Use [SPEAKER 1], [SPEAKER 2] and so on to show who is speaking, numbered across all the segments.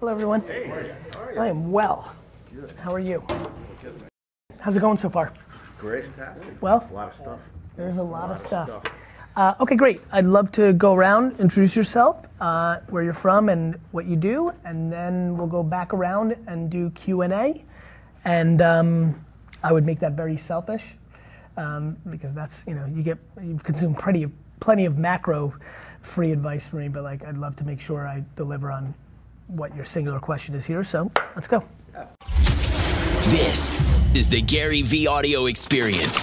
[SPEAKER 1] Hello, everyone. I am well. How are you? How's it going so far?
[SPEAKER 2] Great. Fantastic.
[SPEAKER 1] Well,
[SPEAKER 2] A lot of stuff.
[SPEAKER 1] there's a lot, of
[SPEAKER 2] of
[SPEAKER 1] stuff.
[SPEAKER 2] stuff.
[SPEAKER 1] Uh, okay, great. I'd love to go around, introduce yourself, uh, where you're from, and what you do, and then we'll go back around and do Q and A. And um, I would make that very selfish, um, because that's you know you get you've consumed plenty of plenty of macro free advice from me, but like I'd love to make sure I deliver on what your singular question is here. So let's go.
[SPEAKER 3] This is the Gary V audio experience.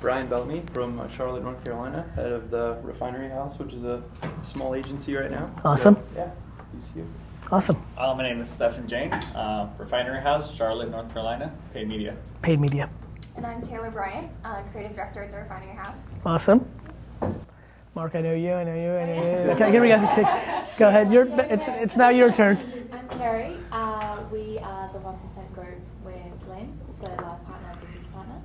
[SPEAKER 4] Brian Bellamy from uh, Charlotte, North Carolina, head of the Refinery House, which is a small agency right now.
[SPEAKER 1] Awesome.
[SPEAKER 4] So, yeah, you see it.
[SPEAKER 1] Awesome.
[SPEAKER 5] Uh, my name is Stephen Jane, uh, Refinery House, Charlotte, North Carolina, paid media.
[SPEAKER 1] Paid media.
[SPEAKER 6] And I'm Taylor Bryant, uh, creative director at the Refinery House.
[SPEAKER 1] Awesome. Mark, I know you. I know you. I know you. Okay, here we go. Okay, Go ahead. Your, it's, it's now your turn.
[SPEAKER 7] I'm Carrie. Uh, we are the 1% group with Glenn, so life partner, business partner.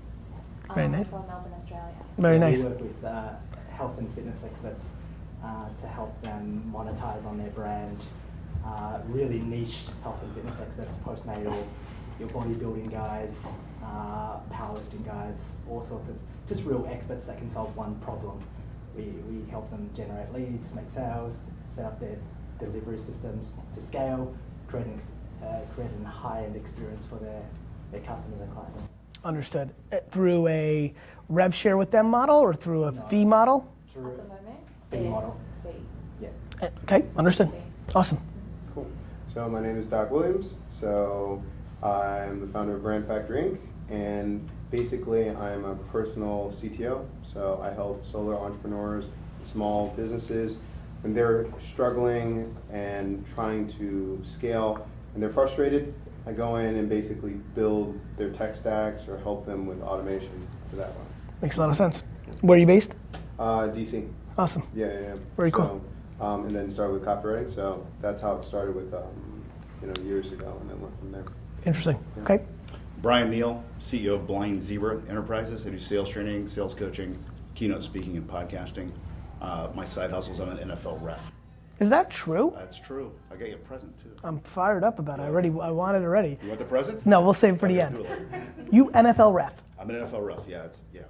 [SPEAKER 7] Um,
[SPEAKER 1] Very nice.
[SPEAKER 7] From Melbourne, Australia.
[SPEAKER 1] Very nice.
[SPEAKER 8] We work with uh, health and fitness experts uh, to help them monetize on their brand. Uh, really niched health and fitness experts, postnatal, your bodybuilding guys, uh, powerlifting guys, all sorts of just real experts that can solve one problem. We, we help them generate leads, make sales, set up their delivery systems to scale, creating uh, creating a high-end experience for their, their customers and clients.
[SPEAKER 1] Understood. Uh, Through a rev share with them model or through a
[SPEAKER 8] No.
[SPEAKER 1] fee model?
[SPEAKER 7] At the moment,
[SPEAKER 8] Fee model.
[SPEAKER 7] fee.
[SPEAKER 8] Yeah.
[SPEAKER 1] Uh, Okay, understood. Awesome.
[SPEAKER 9] Cool. So my name is Doc Williams. So I'm the founder of Brand Factory Inc. And basically, I'm a personal CTO. So I help solar entrepreneurs, small businesses, when they're struggling and trying to scale and they're frustrated. I go in and basically build their tech stacks or help them with automation for that one.
[SPEAKER 1] Makes a lot of sense. Where are you based?
[SPEAKER 9] Uh, DC.
[SPEAKER 1] Awesome.
[SPEAKER 9] Yeah, yeah, yeah.
[SPEAKER 1] Very
[SPEAKER 9] so,
[SPEAKER 1] cool.
[SPEAKER 9] Um, and then started with copywriting. So that's how it started with, um, you know, years ago, and then went from there.
[SPEAKER 1] Interesting. Okay.
[SPEAKER 2] Brian Neal, CEO of Blind Zebra Enterprises. I do sales training, sales coaching, keynote speaking, and podcasting. Uh, my side hustle is I'm an NFL ref.
[SPEAKER 1] Is that true?
[SPEAKER 2] That's true. I got you a present too.
[SPEAKER 1] I'm fired up about it. I already. I want it already.
[SPEAKER 2] You want the present?
[SPEAKER 1] No, we'll save it for the end.
[SPEAKER 2] do it later.
[SPEAKER 1] You NFL ref.
[SPEAKER 2] I'm an NFL ref. Yeah, it's yeah.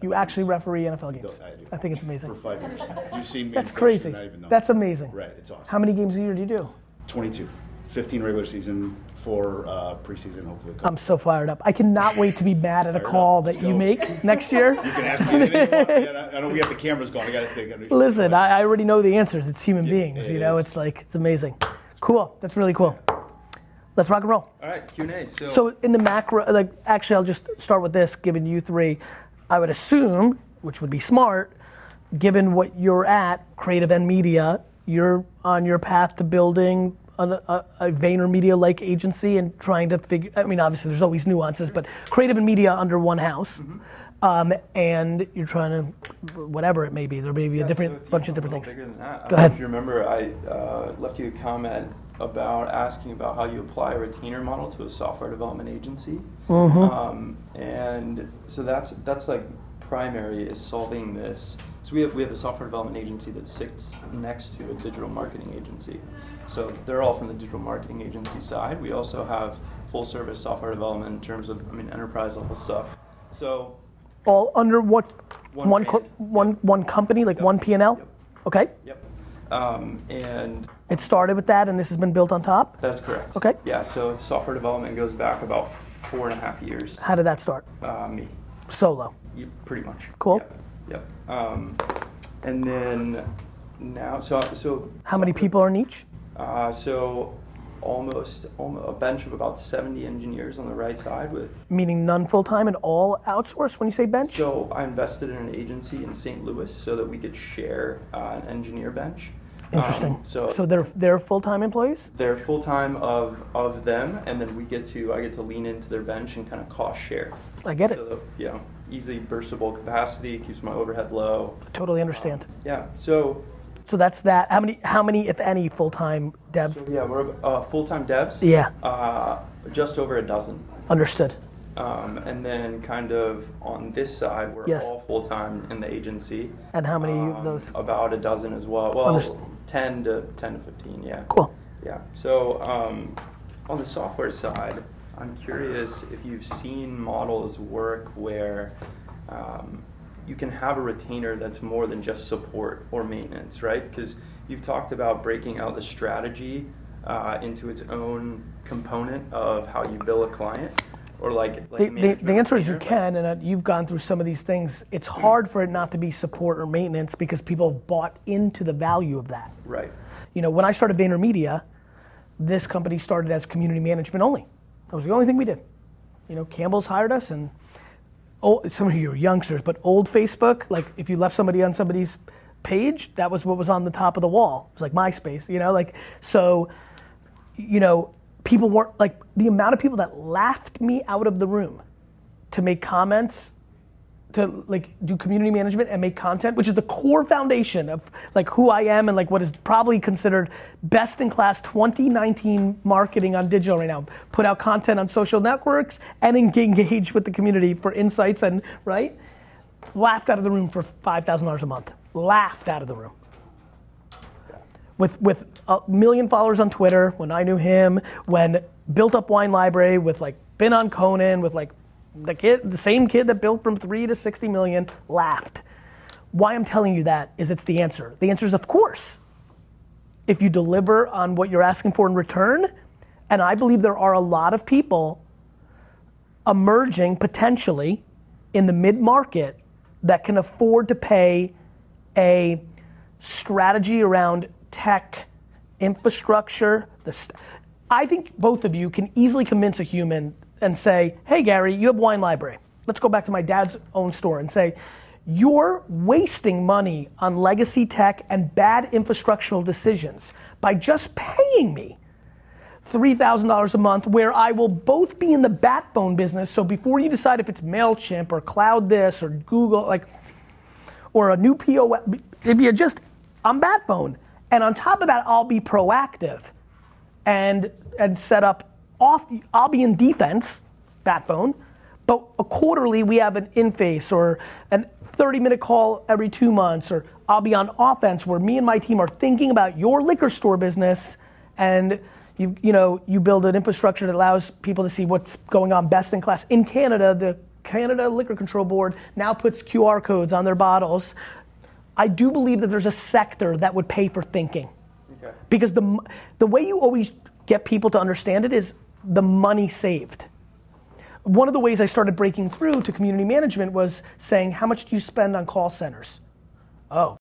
[SPEAKER 1] You actually referee NFL games.
[SPEAKER 2] I do.
[SPEAKER 1] I think it's amazing.
[SPEAKER 2] For five years. You've seen me.
[SPEAKER 1] That's crazy. That's amazing.
[SPEAKER 2] Right. It's awesome.
[SPEAKER 1] How many games a year do you do?
[SPEAKER 2] 22, 15 regular season, four uh, preseason. Hopefully. a.
[SPEAKER 1] I'm so fired up. I cannot wait to be mad at a
[SPEAKER 2] Fired up.
[SPEAKER 1] call
[SPEAKER 2] Let's
[SPEAKER 1] that you
[SPEAKER 2] go.
[SPEAKER 1] make next year.
[SPEAKER 2] You can ask me anything you want. Yeah, I know we have the cameras going. I got to stay.
[SPEAKER 1] Listen, I, I already know the answers. It's human
[SPEAKER 2] Yeah,
[SPEAKER 1] beings.
[SPEAKER 2] it
[SPEAKER 1] You know,
[SPEAKER 2] is.
[SPEAKER 1] it's like it's amazing. Cool. That's really cool. Let's rock and roll.
[SPEAKER 4] All right, Q&A. So,
[SPEAKER 1] So in the macro, like actually, I'll just start with this. Given you three, I would assume, which would be smart, given what you're at, creative and media, you're on your path to building an, a, a VaynerMedia-like agency and trying to figure. I mean, obviously, there's always nuances, but creative and media under one house. Um, and you're trying to, whatever it may be, there may be
[SPEAKER 4] yeah,
[SPEAKER 1] a different
[SPEAKER 4] so
[SPEAKER 1] bunch of different things.
[SPEAKER 4] Bigger. I
[SPEAKER 1] Go ahead.
[SPEAKER 4] If you remember, I uh, left you a comment about asking about how you apply a retainer model to a software development agency.
[SPEAKER 1] Mm-hmm.
[SPEAKER 4] Um, and so that's that's like primary is solving this. So we have we have a software development agency that sits next to a digital marketing agency. So they're all from the digital marketing agency side. We also have full service software development in terms of I mean enterprise level stuff. So
[SPEAKER 1] All under what?
[SPEAKER 4] One
[SPEAKER 1] One co- one one company, like
[SPEAKER 4] Yep.
[SPEAKER 1] one P and L. Okay.
[SPEAKER 4] yep. Um, and
[SPEAKER 1] It started with that, and this has been built on top.
[SPEAKER 4] That's correct.
[SPEAKER 1] Okay.
[SPEAKER 4] Yeah, so software development goes back about four and a half years.
[SPEAKER 1] How did that start?
[SPEAKER 4] Uh, me,
[SPEAKER 1] Solo.
[SPEAKER 4] Yeah, pretty much.
[SPEAKER 1] Cool.
[SPEAKER 4] Yep. yep. Um, and then now, so so
[SPEAKER 1] How many people are in each?
[SPEAKER 4] Uh, so almost, almost a bench of about seventy engineers on the right side with.
[SPEAKER 1] Meaning none full time and all outsourced. When you say bench.
[SPEAKER 4] So I invested in an agency in St. Louis so that we could share uh, an engineer bench.
[SPEAKER 1] Interesting.
[SPEAKER 4] Um, so
[SPEAKER 1] so they're they're full time employees.
[SPEAKER 4] they're full time of of them, and then we get to I get to lean into their bench and kind of cost share.
[SPEAKER 1] I get it.
[SPEAKER 4] So that, you know, easily burstable capacity keeps my overhead low.
[SPEAKER 1] Totally understand.
[SPEAKER 4] Yeah. So
[SPEAKER 1] So that's that. How many how many if any full time devs?
[SPEAKER 4] so yeah, we're uh, full time devs.
[SPEAKER 1] Yeah.
[SPEAKER 4] Uh, just over a dozen.
[SPEAKER 1] Understood.
[SPEAKER 4] Um, and then kind of on this side, we're
[SPEAKER 1] Yes.
[SPEAKER 4] all full time in the agency.
[SPEAKER 1] And how many
[SPEAKER 4] Um,
[SPEAKER 1] of those?
[SPEAKER 4] About a dozen as well. Well,
[SPEAKER 1] Underst-
[SPEAKER 4] ten to ten to fifteen. Yeah.
[SPEAKER 1] Cool.
[SPEAKER 4] Yeah. So um, on the software side, I'm curious if you've seen models work where um, you can have a retainer that's more than just support or maintenance, right? Because you've talked about breaking out the strategy uh, into its own component of how you bill a client. Or like, like
[SPEAKER 1] the, the, the answer is you
[SPEAKER 4] like-
[SPEAKER 1] can, and uh, you've gone through some of these things. It's hard for it not to be support or maintenance because people have bought into the value of that.
[SPEAKER 4] Right.
[SPEAKER 1] You know, when I started VaynerMedia, this company started as community management only. That was the only thing we did. You know, Campbell's hired us, and oh, some of you are youngsters, but old Facebook, like if you left somebody on somebody's page, that was what was on the top of the wall. It was like MySpace, you know, like so. You know, people weren't like the amount of people that laughed me out of the room to make comments to like do community management and make content, which is the core foundation of like who I am and like what is probably considered best in class 2019 marketing on digital right now. Put out content on social networks and engage with the community for insights and right. Laughed out of the room for five thousand dollars a month. Laughed out of the room. With with a million followers on Twitter when I knew him, when built up wine library with like been on Conan with like the kid, the same kid that built from three to 60 million laughed. Why I'm telling you that is it's the answer. The answer is of course. If you deliver on what you're asking for in return, and I believe there are a lot of people emerging potentially in the mid market that can afford to pay a strategy around tech, infrastructure. St- I think both of you can easily convince a human and say, hey, Gary, you have wine library. Let's go back to my dad's own store and say, you're wasting money on legacy tech and bad infrastructural decisions by just paying me $3,000 a month where I will both be in the bat phone business. So before you decide if it's MailChimp or Cloud this or Google, like, or a new POS, if you're just, I'm bat. And on top of that, I'll be proactive and, and set up off, I'll be in defense, bat phone, but a quarterly we have an in-face or a 30 minute call every two months, or I'll be on offense where me and my team are thinking about your liquor store business and you, you know, you build an infrastructure that allows people to see what's going on best in class. In Canada, the Canada Liquor Control Board now puts QR codes on their bottles. I do believe that there's a sector that would pay for thinking.
[SPEAKER 4] Okay.
[SPEAKER 1] Because the, the way you always get people to understand it is the money saved. One of the ways I started breaking through to community management was saying, How much do you spend on call centers? Oh,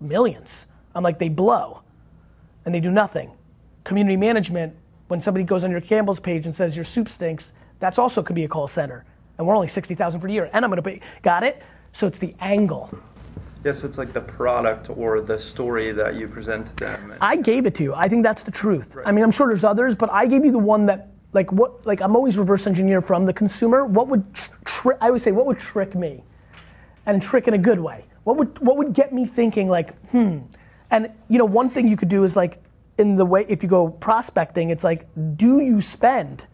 [SPEAKER 1] millions. I'm like, They blow and they do nothing. Community management, when somebody goes on your Campbell's page and says your soup stinks, that's also could be a call center. And we're only 60,000 per year. And I'm going to pay, got it? So it's the angle.
[SPEAKER 4] Yeah, so it's like the product or the story that you present to them.
[SPEAKER 1] I gave it to you. I think that's the truth. I mean, I'm sure there's others, but I gave you the one that, like, what, like, I'm always reverse engineer from the consumer. What would, tri- I would say, what would trick me? And trick in a good way. What would, what would get me thinking, like, hmm. And, you know, one thing you could do is, like, in the way, if you go prospecting, it's like, do you spend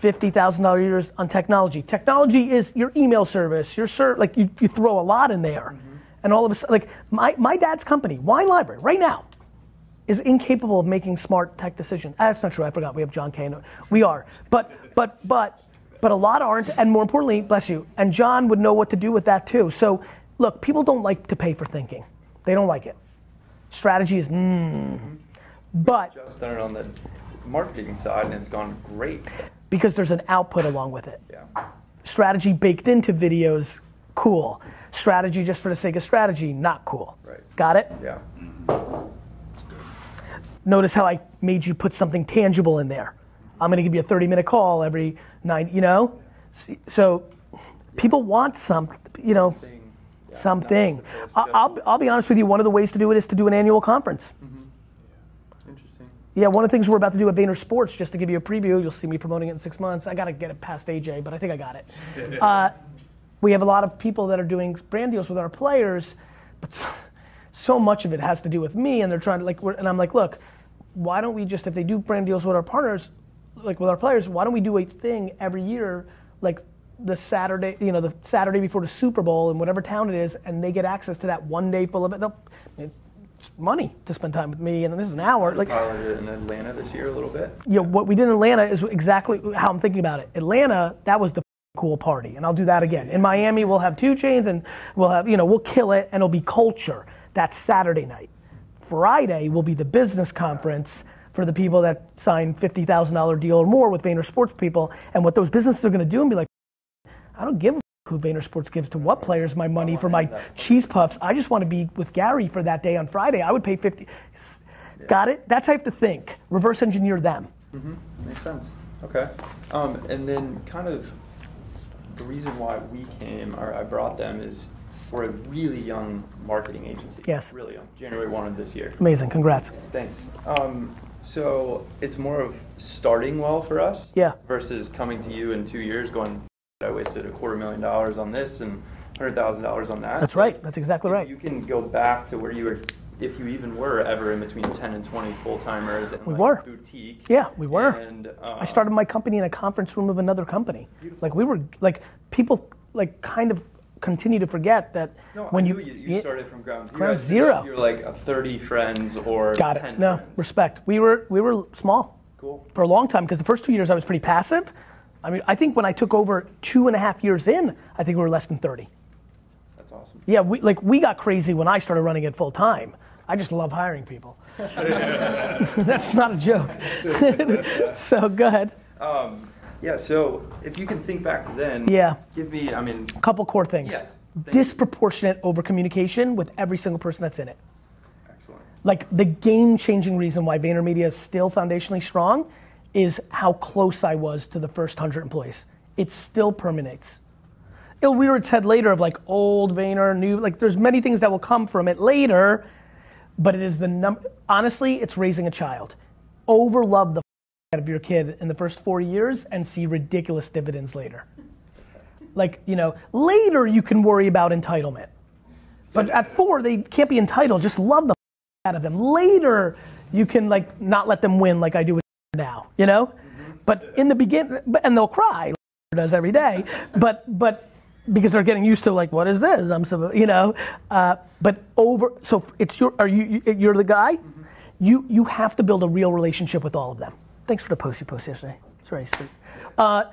[SPEAKER 1] $50,000 years on technology? Technology is your email service, your ser- like, you, you throw a lot in there. And all of a sudden, like, my, my dad's company, Wine Library, right now, is incapable of making smart tech decisions. Ah, That's not true. I forgot. We have John Kane. We are, but but but but a lot aren't. And more importantly, bless you. And John would know what to do with that too. So look, people don't like to pay for thinking. They don't like it. Strategy is mm. But
[SPEAKER 4] Just done it on the marketing side, and it's gone great.
[SPEAKER 1] Because there's an output along with it.
[SPEAKER 4] Yeah.
[SPEAKER 1] Strategy baked into videos, cool. Strategy just for the sake of strategy, not cool.
[SPEAKER 4] Right.
[SPEAKER 1] Got it?
[SPEAKER 4] Yeah.
[SPEAKER 1] Notice how I made you put something tangible in there. I'm going to give you a 30 minute call every night, you know? So people want some, you know, something. I- I'll, I'll be honest with you, one of the ways to do it is to do an annual conference.
[SPEAKER 4] Interesting.
[SPEAKER 1] Yeah, one of the things we're about to do at Vayner Sports, just to give you a preview, you'll see me promoting it in six months. I got to get it past AJ, but I think I got it. Uh, we have a lot of people that are doing brand deals with our players, but so much of it has to do with me, and they're trying to like, we're, and I'm like, look, why don't we just, if they do brand deals with our partners, like with our players, why don't we do a thing every year, like the Saturday, you know, the Saturday before the Super Bowl in whatever town it is, and they get access to that one day full of it. They'll, money to spend time with me, and this is an hour. Like,
[SPEAKER 4] Piloted in Atlanta this year a little bit.
[SPEAKER 1] you know, what we did in Atlanta is exactly how I'm thinking about it. Atlanta, that was the cool party, and I'll do that again. In Miami, we'll have 2 Chainz, and we'll have, you know, we'll kill it, and it'll be culture. That's Saturday night. Friday will be the business conference for the people that sign $50,000 deal or more with Vayner Sports people, and what those businesses are going to do and be like, I don't give a who Vayner Sports gives to what players my money for my cheese puffs. I just want to be with Gary for that day on Friday. I would pay 50. Got it? That's how you have to think. Reverse engineer them. Mm-hmm.
[SPEAKER 4] Makes sense. Okay. Um, and then kind of the reason why we came, or I brought them, is we're a really young marketing agency.
[SPEAKER 1] Yes.
[SPEAKER 4] Really young. January 1 of this year.
[SPEAKER 1] Amazing. Congrats.
[SPEAKER 4] Thanks. Um, so it's more of starting well for us.
[SPEAKER 1] Yeah.
[SPEAKER 4] Versus coming to you in two years going, I wasted a quarter million dollars on this and hundred thousand dollars on that.
[SPEAKER 1] That's right. That's exactly right.
[SPEAKER 4] You can go back to where you were, if you even were ever in between ten and twenty full timers
[SPEAKER 1] We
[SPEAKER 4] like
[SPEAKER 1] were.
[SPEAKER 4] boutique.
[SPEAKER 1] Yeah, we were.
[SPEAKER 4] And uh,
[SPEAKER 1] I started my company in a conference room of another company. Like we were like people like kind of continue to forget that
[SPEAKER 4] No,
[SPEAKER 1] when
[SPEAKER 4] I
[SPEAKER 1] you
[SPEAKER 4] you, you started from ground zero.
[SPEAKER 1] Ground zero.
[SPEAKER 4] You're like a thirty friends or
[SPEAKER 1] got it. No
[SPEAKER 4] friends.
[SPEAKER 1] respect. We were we were small
[SPEAKER 4] Cool.
[SPEAKER 1] for a long time because the first two years I was pretty passive. I mean, I think when I took over two and a half years in, I think we were less than thirty.
[SPEAKER 4] That's awesome.
[SPEAKER 1] Yeah, we like we got crazy when I started running it full time. I just love hiring people. That's not a joke. so go ahead.
[SPEAKER 4] Um, yeah. So if you can think back to then.
[SPEAKER 1] Yeah.
[SPEAKER 4] Give me. I mean.
[SPEAKER 1] A couple core things.
[SPEAKER 4] Yeah.
[SPEAKER 1] Disproportionate over communication with every single person that's in it.
[SPEAKER 4] Excellent.
[SPEAKER 1] like the game changing reason why VaynerMedia is still foundationally strong is how close I was to the first 100 employees. It still permeates. It'll rear its head later of like old Vayner, new, like there's many things that will come from it later, but it is the number, honestly, it's raising a child. Overlove the out of your kid in the first four years and see ridiculous dividends later. Like, you know, later you can worry about entitlement. But at four, they can't be entitled. Just love the out of them. Later, you can like not let them win like I do with now, you know. But in the beginning, and they'll cry, like does every day. But but because they're getting used to like what is this? I'm so you know. Uh, but over, so it's your. Are you you- you're the guy? You you have to build a real relationship with all of them. Thanks for the post you posted yesterday. It's very sweet. Uh,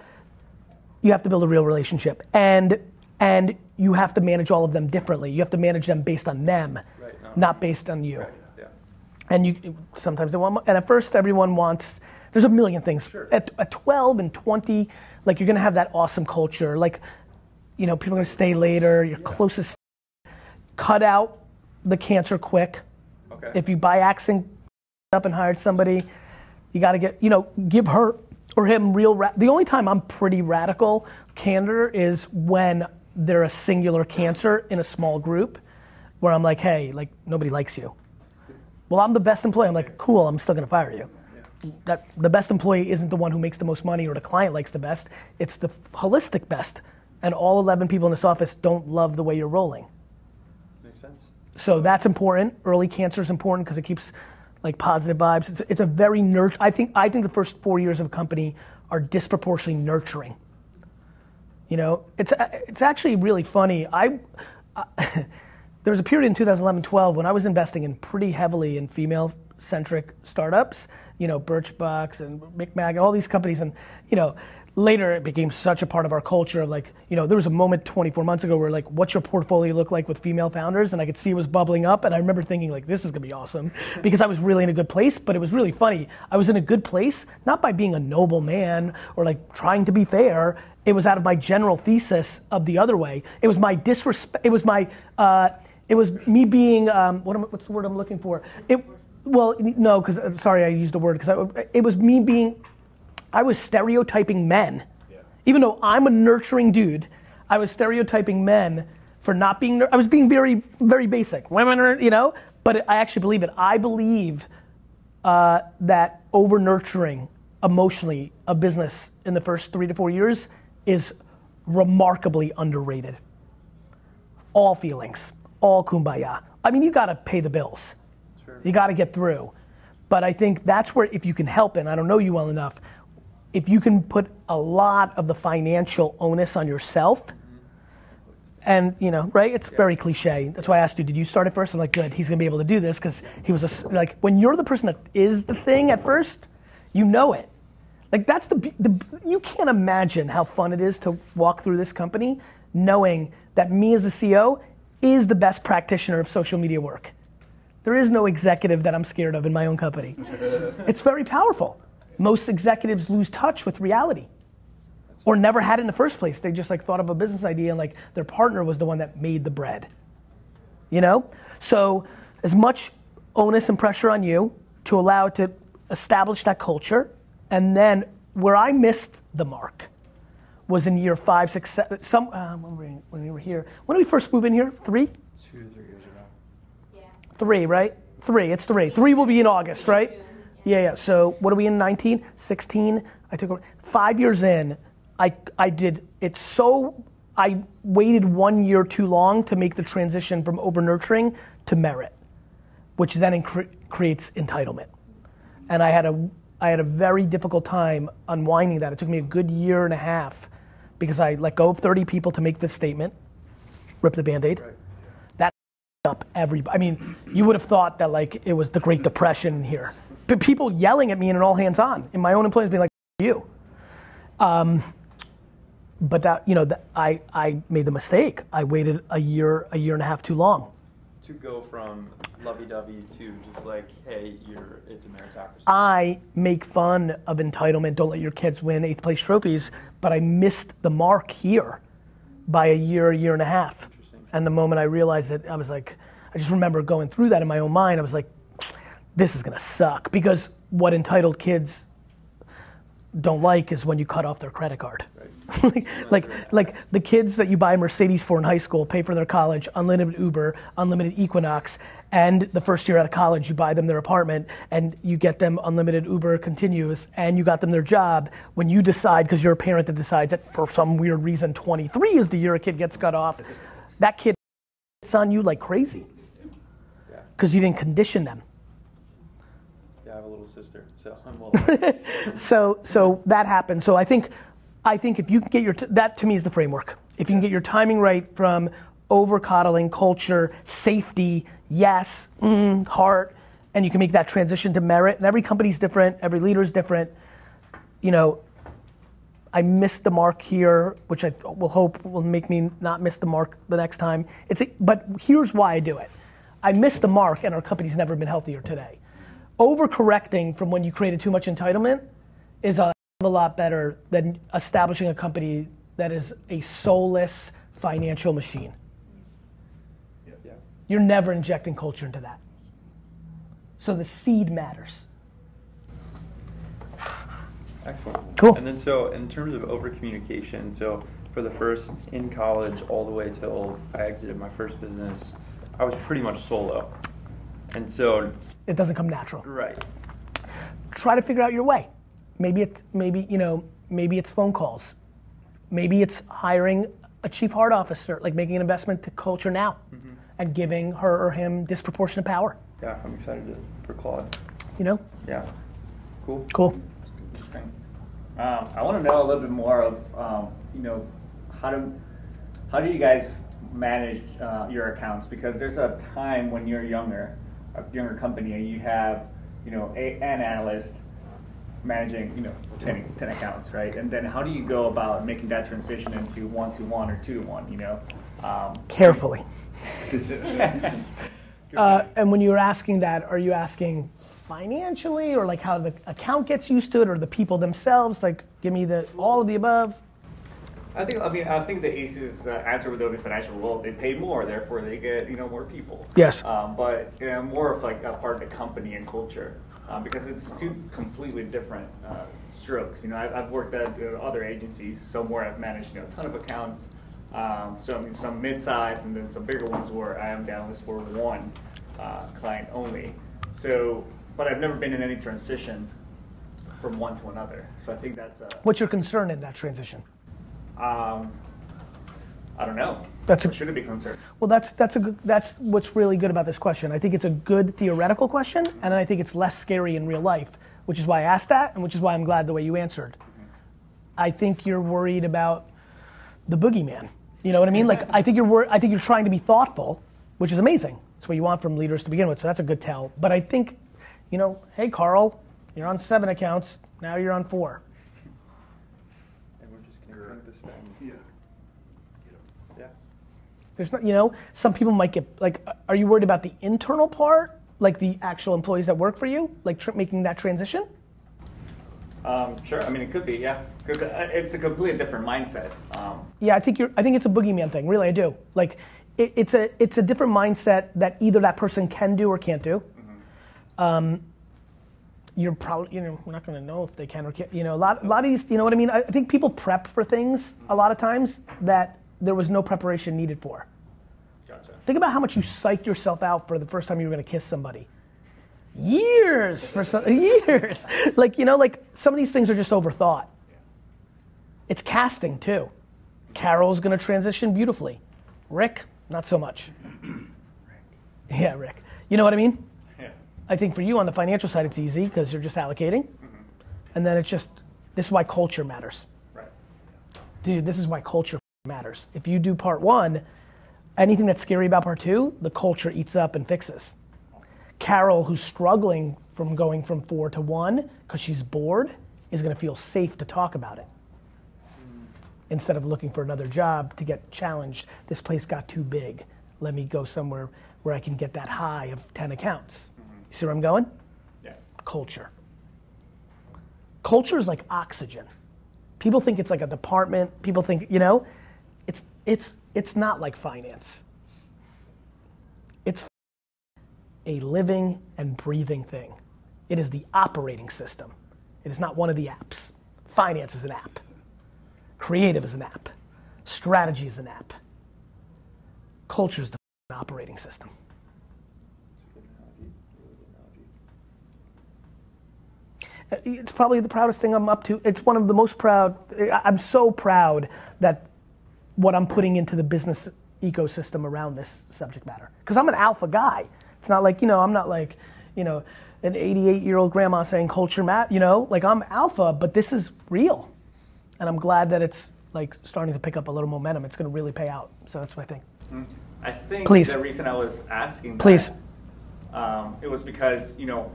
[SPEAKER 1] you have to build a real relationship and and you have to manage all of them differently you have to manage them based on them
[SPEAKER 4] Right, no.
[SPEAKER 1] not based on you
[SPEAKER 4] Yeah.
[SPEAKER 1] And you sometimes they want and at first everyone wants there's a million things at, at 12 and 20 like you're gonna have that awesome culture like you know people are gonna stay later your closest cut out the cancer quick
[SPEAKER 4] Okay.
[SPEAKER 1] if you by accident up and hired somebody, you got to get, you know, give her or him real. Ra- the only time I'm pretty radical candor is when they're a singular cancer in a small group, where I'm like, hey, like nobody likes you. Well, I'm the best employee. I'm like, cool. I'm still gonna fire you. That the best employee isn't the one who makes the most money or the client likes the best. It's the holistic best. And all 11 people in this office don't love the way you're rolling.
[SPEAKER 4] Makes sense.
[SPEAKER 1] So that's important. Early cancer is important because it keeps like positive vibes. It's, it's a very nurt. I think I think the first four years of a company are disproportionately nurturing. You know, it's it's actually really funny. I, I there was a period in 2011-12 when I was investing in pretty heavily in female-centric startups. You know, Birchbox and McMag and all these companies, and you know, later it became such a part of our culture of like, you know, there was a moment 24 months ago where like, what's your portfolio look like with female founders? And I could see it was bubbling up, and I remember thinking like, this is gonna be awesome because I was really in a good place. But it was really funny. I was in a good place not by being a noble man or like trying to be fair. It was out of my general thesis of the other way. It was my disrespect. It was my. Uh, it was me being. Um, what am, what's the word I'm looking for? It. Well, no, because sorry, I used the word because it was me being. I was stereotyping men. Even though I'm a nurturing dude, I was stereotyping men for not being. I was being very, very basic. Women are, you know. But I actually believe it. I believe uh, that over nurturing emotionally a business in the first three to four years is remarkably underrated. All feelings, all kumbaya. I mean, you got to pay the bills. You got to get through. But I think that's where, if you can help, and I don't know you well enough, if you can put a lot of the financial onus on yourself And you know, right? It's very cliche. That's why I asked you, did you start it first? I'm like, good. He's gonna be able to do this because he was a like when you're the person that is the thing at first, you know it. Like that's the, the you can't imagine how fun it is to walk through this company knowing that me as the CEO is the best practitioner of social media work. There is no executive that I'm scared of in my own company. it's very powerful. Most executives lose touch with reality or never had it in the first place. They just like thought of a business idea and like their partner was the one that made the bread. You know? So as much onus and pressure on you to allow it to establish that culture and then where I missed the mark was in year five, six, seven, some, uh, when, we, when we were here. When did we first move in here? Three?
[SPEAKER 4] Two, three years ago.
[SPEAKER 7] Yeah.
[SPEAKER 1] Three, right? Three, it's three. Three will be in August, right? Yeah, yeah. So what are we in 19? 16? I took over. Five years in, I, I did, it's so, I waited one year too long to make the transition from over nurturing to merit, which then incre- creates entitlement. And I had a, I had a very difficult time unwinding that. It took me a good year and a half because I let go of 30 people to make this statement, rip the band-aid. That up every, I mean, you would have thought that like it was the Great Depression here. But people yelling at me in an all hands on, and my own employees being like, you. Um, but that, you know, that I, I made the mistake. I waited a year, a year and a half too long.
[SPEAKER 4] To go from lovey-dovey to just like, hey, you're it's a meritocracy.
[SPEAKER 1] I make fun of entitlement. Don't let your kids win eighth place trophies. But I missed the mark here by a year, a year and a half. And the moment I realized it, I was like, I just remember going through that in my own mind. I was like, this is gonna suck because what entitled kids don't like is when you cut off their credit card. like, like, like the kids that you buy a Mercedes for in high school pay for their college, unlimited Uber, unlimited Equinox, and the first year out of college you buy them their apartment and you get them unlimited Uber continuous and you got them their job. When you decide, because you're a parent that decides that for some weird reason 23 is the year a kid gets cut off, that kid it's on you like crazy because you didn't condition them.
[SPEAKER 4] Yeah, I have a little sister, so I'm well.
[SPEAKER 1] so so that happened. So I think I think if you can get your t- that to me is the framework. If you can get your timing right from over coddling, culture, safety, yes, mm, heart, and you can make that transition to merit. And every company's different, every leader's different. You know, I missed the mark here, which I will hope will make me not miss the mark the next time. It's a, but here's why I do it. I missed the mark, and our company's never been healthier today. Overcorrecting from when you created too much entitlement is a, a lot better than establishing a company that is a soulless financial machine.
[SPEAKER 4] yeah.
[SPEAKER 1] You're never injecting culture into that. So the seed matters.
[SPEAKER 4] Excellent.
[SPEAKER 1] Cool.
[SPEAKER 4] And then so in terms of over communication, so for the first in college all the way till I exited my first business, I was pretty much solo. And so
[SPEAKER 1] It doesn't come natural.
[SPEAKER 4] right.
[SPEAKER 1] Try to figure out your way. Maybe it's maybe you know maybe it's phone calls. Maybe it's hiring a chief heart officer, like making an investment to culture now, and giving her or him disproportionate power.
[SPEAKER 4] Yeah, I'm excited to, for Claude.
[SPEAKER 1] You know,
[SPEAKER 4] Yeah. Cool.
[SPEAKER 1] cool.
[SPEAKER 5] Interesting. Um, I want to know a little bit more of, um, you know, how do how do you guys manage uh, your accounts? Because there's a time when you're younger, a younger company, and you have, you know, a, an analyst managing, you know, 10, 10 accounts, right? And then how do you go about making that transition into one to one or two to one? You know, um,
[SPEAKER 1] Carefully. Uh, and when you're asking that, are you asking financially, or like how the account gets used to it, or the people themselves? Like, give me the all of the above.
[SPEAKER 5] I think I mean I think the Aces uh, answer would be financial. Well, they pay more, therefore they get you know more people.
[SPEAKER 1] Yes.
[SPEAKER 5] Um, but you know, more of like a part of the company and culture, um, because it's two completely different uh, strokes. You know, I've, I've worked at uh, other agencies, so more I've managed you know a ton of accounts. Um, so I mean, some mid-sized and then some bigger ones where I am down this for one uh, client only. So, but I've never been in any transition from one to another. So I think that's a.
[SPEAKER 1] What's your concern in that transition?
[SPEAKER 5] Um, I don't know.
[SPEAKER 1] That's a-
[SPEAKER 5] should it be concerned?
[SPEAKER 1] Well, that's that's a good, that's what's really good about this question. I think it's a good theoretical question, and I think it's less scary in real life, which is why I asked that, and which is why I'm glad the way you answered. I think you're worried about the boogeyman. You know what I mean? Like I think you're wor- I think you're trying to be thoughtful, which is amazing. That's what you want from leaders to begin with. So that's a good tell. But I think, you know, hey Carl, you're on seven accounts. Now you're on four.
[SPEAKER 4] And we're just gonna crank this back. Yeah. Yeah.
[SPEAKER 1] There's not, you know, some people might get like. Are you worried about the internal part, like the actual employees that work for you, like tr- making that transition?
[SPEAKER 5] Um, sure. I mean, it could be, yeah, because it's a completely different mindset. Um,
[SPEAKER 1] Yeah, I think you're. I think it's a boogeyman thing. Really, I do. Like, it, it's a it's a different mindset that either that person can do or can't do. Um, you're probably you know we're not going to know if they can or can't. You know, a lot a lot of these. You know what I mean? I, I think people prep for things a lot of times that there was no preparation needed for.
[SPEAKER 5] gotcha.
[SPEAKER 1] Think about how much you psyched yourself out for the first time you were going to kiss somebody. Years for some years. Like you know, like some of these things are just overthought. It's casting too. Carol's going to transition beautifully. Rick, not so much. Rick. Yeah, Rick. You know what I mean? I think for you on the financial side, it's easy because you're just allocating. Mm-hmm. And then it's just, this is why culture matters.
[SPEAKER 5] Right.
[SPEAKER 1] Dude, this is why culture matters. If you do part one, anything that's scary about part two, the culture eats up and fixes. Carol, who's struggling from going from four to one because she's bored, is going to feel safe to talk about it. Mm. Instead of looking for another job to get challenged, this place got too big. Let me go somewhere where I can get that high of 10 accounts. See where I'm going?
[SPEAKER 5] Yeah.
[SPEAKER 1] Culture. Culture is like oxygen. People think it's like a department. People think, you know, it's it's it's not like finance. It's a living and breathing thing. It is the operating system. It is not one of the apps. Finance is an app. Creative is an app. Strategy is an app. Culture is the operating system. It's probably the proudest thing I'm up to. It's one of the most proud. I'm so proud that what I'm putting into the business ecosystem around this subject matter. Because I'm an alpha guy. It's not like, you know, I'm not like, you know, an 88 year old grandma saying culture mat, you know, like I'm alpha, but this is real. And I'm glad that it's like starting to pick up a little momentum. It's going to really pay out. So that's what I think.
[SPEAKER 5] I think
[SPEAKER 1] Please.
[SPEAKER 5] the reason I was asking that,
[SPEAKER 1] Please.
[SPEAKER 5] um, it was because you know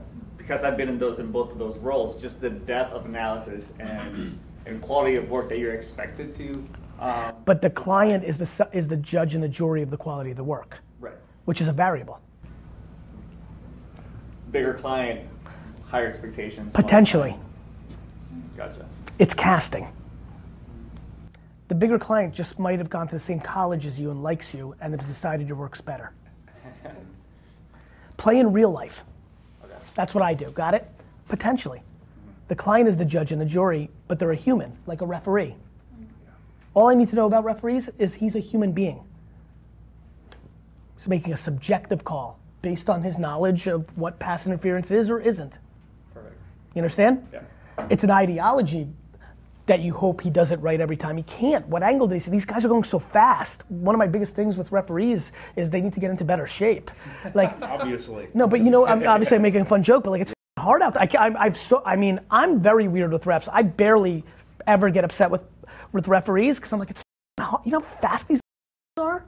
[SPEAKER 5] because I've been in, those, in both of those roles, just the depth of analysis and and quality of work that you're expected to. Um,
[SPEAKER 1] But the client is the, is the judge and the jury of the quality of the work,
[SPEAKER 5] right.
[SPEAKER 1] which is a variable.
[SPEAKER 5] Bigger client, higher expectations.
[SPEAKER 1] Potentially.
[SPEAKER 5] Gotcha.
[SPEAKER 1] It's casting. The bigger client just might have gone to the same college as you and likes you and has decided your work's better. Play in real life. That's what I do. Got it? Potentially. The client is the judge and the jury, but they're a human, like a referee. All I need to know about referees is he's a human being. He's making a subjective call based on his knowledge of what pass interference is or isn't.
[SPEAKER 5] Perfect.
[SPEAKER 1] You understand?
[SPEAKER 5] Yeah.
[SPEAKER 1] It's an ideology that you hope he does it right every time. He can't. What angle did he see? These guys are going so fast. One of my biggest things with referees is they need to get into better shape. Like,
[SPEAKER 2] Obviously.
[SPEAKER 1] no, but you know, I'm obviously I'm making a fun joke, but like it's hard out there. I, I've so, I mean, I'm very weird with refs. I barely ever get upset with with referees because I'm like, it's hard. you know how fast these are.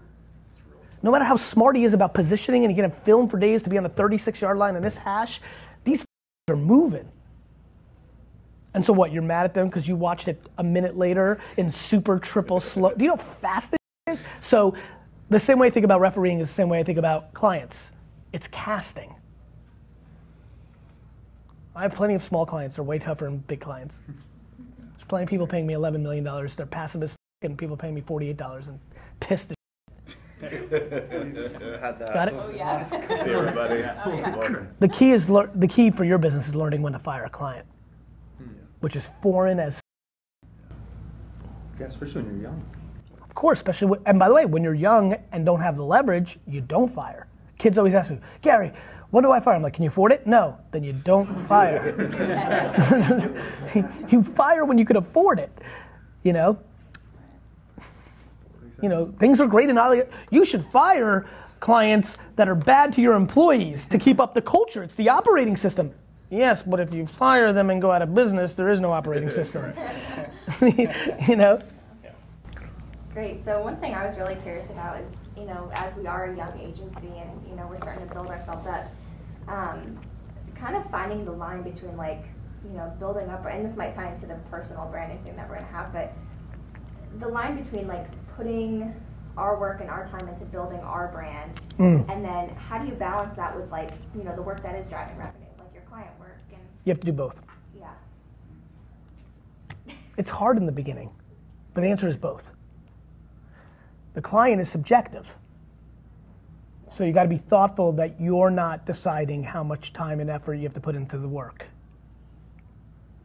[SPEAKER 1] No matter how smart he is about positioning, and he can have film for days to be on the 36 yard line in this hash, these are moving. And so what? You're mad at them because you watched it a minute later in super triple slow. Do you know how fast it is? So the same way I think about refereeing is the same way I think about clients. It's casting. I have plenty of small clients. They're way tougher than big clients. There's plenty of people paying me $11 million. They're passive as f- and people paying me $48 and pissed as
[SPEAKER 4] Had that.
[SPEAKER 1] Got it?
[SPEAKER 6] Oh, yeah.
[SPEAKER 2] Hey, everybody.
[SPEAKER 6] Oh, yeah.
[SPEAKER 1] The key is lear- the key for your business is learning when to fire a client, which is foreign as
[SPEAKER 4] Yeah, especially when you're young.
[SPEAKER 1] Of course, especially when, and by the way, when you're young and don't have the leverage, you don't fire. Kids always ask me, Gary, when do I fire? I'm like, can you afford it? No, then you don't fire. you fire when you can afford it. You know. You know, things are great in Ollie. You should fire clients that are bad to your employees to keep up the culture. It's the operating system. Yes, but if you fire them and go out of business, there is no operating system. you know.
[SPEAKER 6] Great. So one thing I was really curious about is, you know, as we are a young agency and you know we're starting to build ourselves up, um, kind of finding the line between like, you know, building up, and this might tie into the personal branding thing that we're gonna have, but the line between like putting our work and our time into building our brand,
[SPEAKER 1] Mm.
[SPEAKER 6] and then how do you balance that with like, you know, the work that is driving revenue, like your client work and
[SPEAKER 1] You have to do both.
[SPEAKER 6] yeah.
[SPEAKER 1] It's hard in the beginning, but the answer is both. The client is subjective. So you got to be thoughtful that you're not deciding how much time and effort you have to put into the work.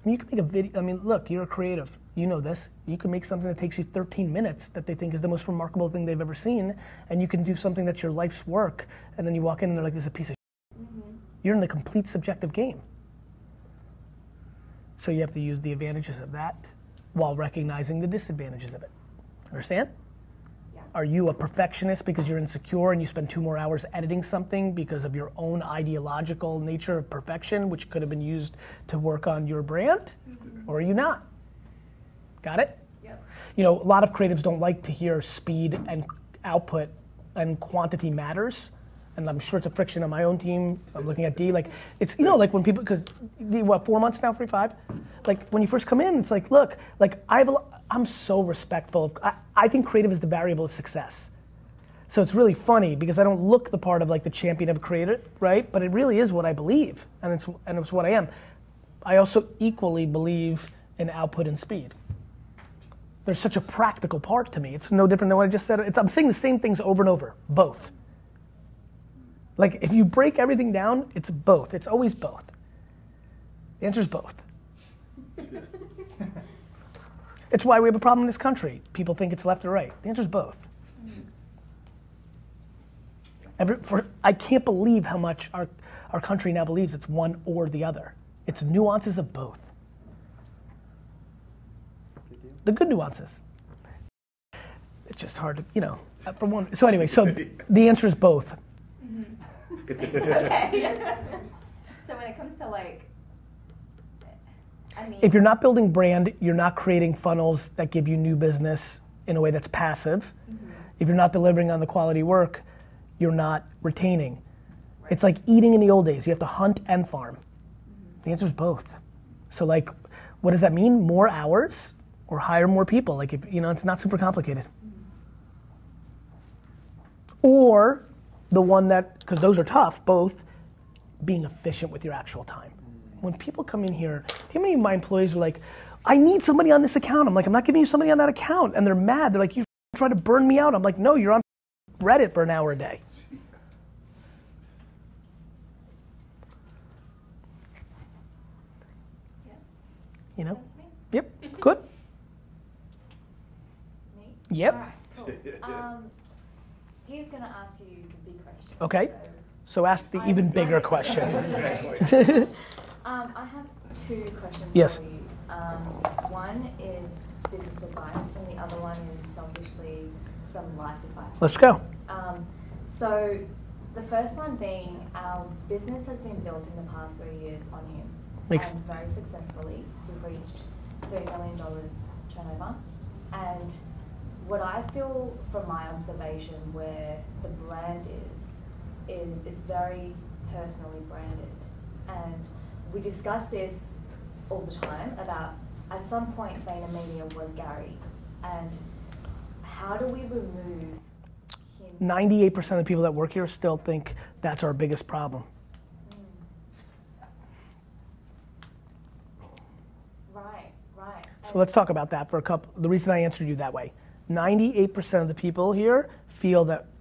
[SPEAKER 1] I mean, you can make a video. I mean, look, you're a creative. You know this. You can make something that takes you 13 minutes that they think is the most remarkable thing they've ever seen, and you can do something that's your life's work, and then you walk in and they're like, "This is a piece of." Mm-hmm. You're in the complete subjective game. So you have to use the advantages of that while recognizing the disadvantages of it. Understand?
[SPEAKER 6] Yeah.
[SPEAKER 1] Are you a perfectionist because you're insecure and you spend two more hours editing something because of your own ideological nature of perfection, which could have been used to work on your brand? Mm-hmm. Or are you not? Got it?
[SPEAKER 6] Yep.
[SPEAKER 1] You know, a lot of creatives don't like to hear speed and output and quantity matters. And I'm sure it's a friction on my own team. I'm looking at D. Like, it's, you know, like when people, because, D what, four months now, three, five? Like, when you first come in, it's like, look, like, I have a, lo- I'm so respectful of, I, I think creative is the variable of success. So it's really funny because I don't look the part of like the champion of creative, right? But it really is what I believe, and it's and it's what I am. I also equally believe in output and speed. There's such a practical part to me. It's no different than what I just said. It's, I'm saying the same things over and over, both. Like if you break everything down, it's both. It's always both. The answer is both. it's why we have a problem in this country. People think it's left or right. The answer is both. Every, for, I can't believe how much our, our country now believes it's one or the other. It's nuances of both. The good nuances. It's just hard to, you know, uh, for one. So anyway, so the answer is both.
[SPEAKER 6] Okay. so when it comes to like, I mean,
[SPEAKER 1] If you're not building brand, you're not creating funnels that give you new business in a way that's passive. Mm-hmm. If you're not delivering on the quality work, you're not retaining. It's like eating in the old days. You have to hunt and farm. Mm-hmm. The answer is both. So like, what does that mean? More hours or hire more people? Like if you know, it's not super complicated. Mm-hmm. Or the one that, because those are tough, both being efficient with your actual time. When people come in here, do you know how many of my employees are like, I need somebody on this account. I'm like, I'm not giving you somebody on that account. And they're mad. They're like, you trying to burn me out. I'm like, no, you're on Reddit for an hour a day. You know?
[SPEAKER 6] that's me.
[SPEAKER 1] Yep. Good.
[SPEAKER 7] Me?
[SPEAKER 1] Yep.
[SPEAKER 7] Alright, cool. Um, he's gonna ask you the big question.
[SPEAKER 1] Okay.
[SPEAKER 7] so-
[SPEAKER 1] ask the even bigger question.
[SPEAKER 7] Um, I have two questions
[SPEAKER 1] Yes.
[SPEAKER 7] for you. Um, one is business advice, and the other one is selfishly some life advice.
[SPEAKER 1] Let's go.
[SPEAKER 7] Um, so, the first one being our business has been built in the past three years on you,
[SPEAKER 1] Makes-
[SPEAKER 7] and very successfully. We've reached three million dollars turnover, and what I feel from my observation, where the brand is, is it's very personally branded, and we discuss this all the time about at some point VaynerMedia was Gary, and how do we remove him?
[SPEAKER 1] 98% of the people that work here still think that's our biggest problem. Hmm.
[SPEAKER 7] Right, right.
[SPEAKER 1] So let's talk about that for a couple. The reason I answered you that way 98% of the people here feel that th-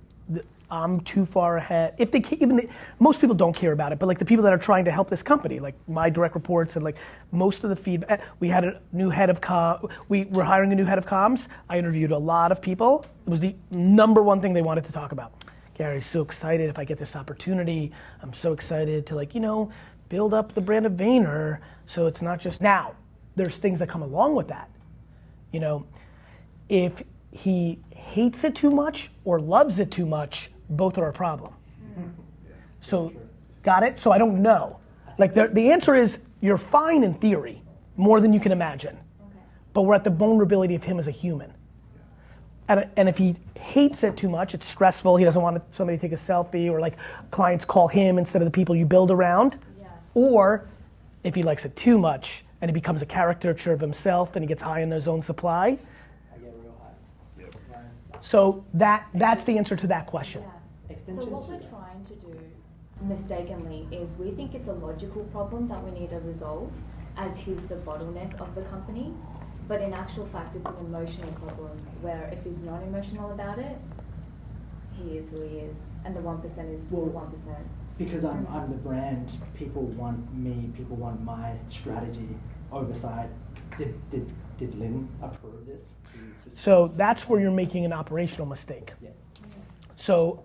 [SPEAKER 1] I'm too far ahead. If they even the, most people don't care about it, but like the people that are trying to help this company, like my direct reports and like most of the feedback. Eh, we had a new head of com. We were hiring a new head of comms. I interviewed a lot of people. It was the number one thing they wanted to talk about. Gary's so excited if I get this opportunity. I'm so excited to like you know build up the brand of Vayner. So it's not just now. There's things that come along with that. You know, if he hates it too much or loves it too much, both are a problem. Mm-hmm. So, got it? So I don't know. Like the, the answer is you're fine in theory, more than you can imagine. But we're at the vulnerability of him as a human. and, and if he hates it too much, it's stressful. He doesn't want somebody to take a selfie, or like clients call him instead of the people you build around.
[SPEAKER 7] Yeah.
[SPEAKER 1] Or if he likes it too much and he becomes a caricature of himself and he gets high in his own supply.
[SPEAKER 8] I get real high. Right.
[SPEAKER 1] So that that's the answer to that question.
[SPEAKER 7] Yeah. So what
[SPEAKER 8] to
[SPEAKER 7] we're
[SPEAKER 8] that.
[SPEAKER 7] trying to do mm. mistakenly is we think it's a logical problem that we need to resolve as he's the bottleneck of the company. But in actual fact, it's an emotional problem where if he's not emotional about it, he is who he is. And the 1% is the
[SPEAKER 8] Well,
[SPEAKER 7] 1%.
[SPEAKER 8] Because I'm, I'm the brand, people want me, people want my strategy, oversight. Did, did, did Lynn approve this?
[SPEAKER 1] So that's where you're making an operational mistake.
[SPEAKER 8] Yeah.
[SPEAKER 1] So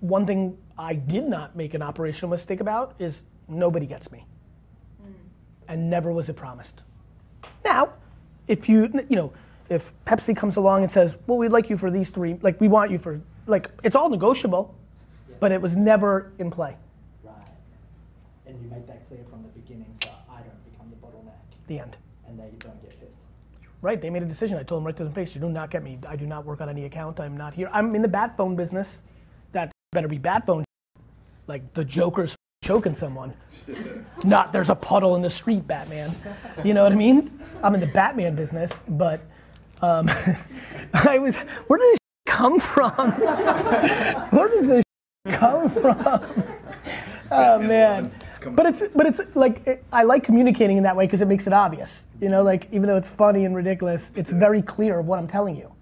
[SPEAKER 1] one thing I did not make an operational mistake about is nobody gets me. Mm. And never was it promised. Now, if you, you know, if Pepsi comes along and says, well, we'd like you for these three, like we want you for, like, it's all negotiable, but it was never in play,
[SPEAKER 8] Right. And you make that clear from the beginning so I don't become the bottleneck
[SPEAKER 1] the end.
[SPEAKER 8] and they don't get pissed.
[SPEAKER 1] Right, they made a decision. I told them right to their face, you do not get me. I do not work on any account. I'm not here. I'm in the bat phone business. Better be bat phone. Like the Joker's choking someone. not there's a puddle in the street, Batman. You know what I mean? I'm in the Batman business, but um, I was. Where did this come from? where does this come from? Oh man. But it's but it's like it, I like communicating in that way because it makes it obvious. You know, like even though it's funny and ridiculous, it's very clear of what I'm telling you.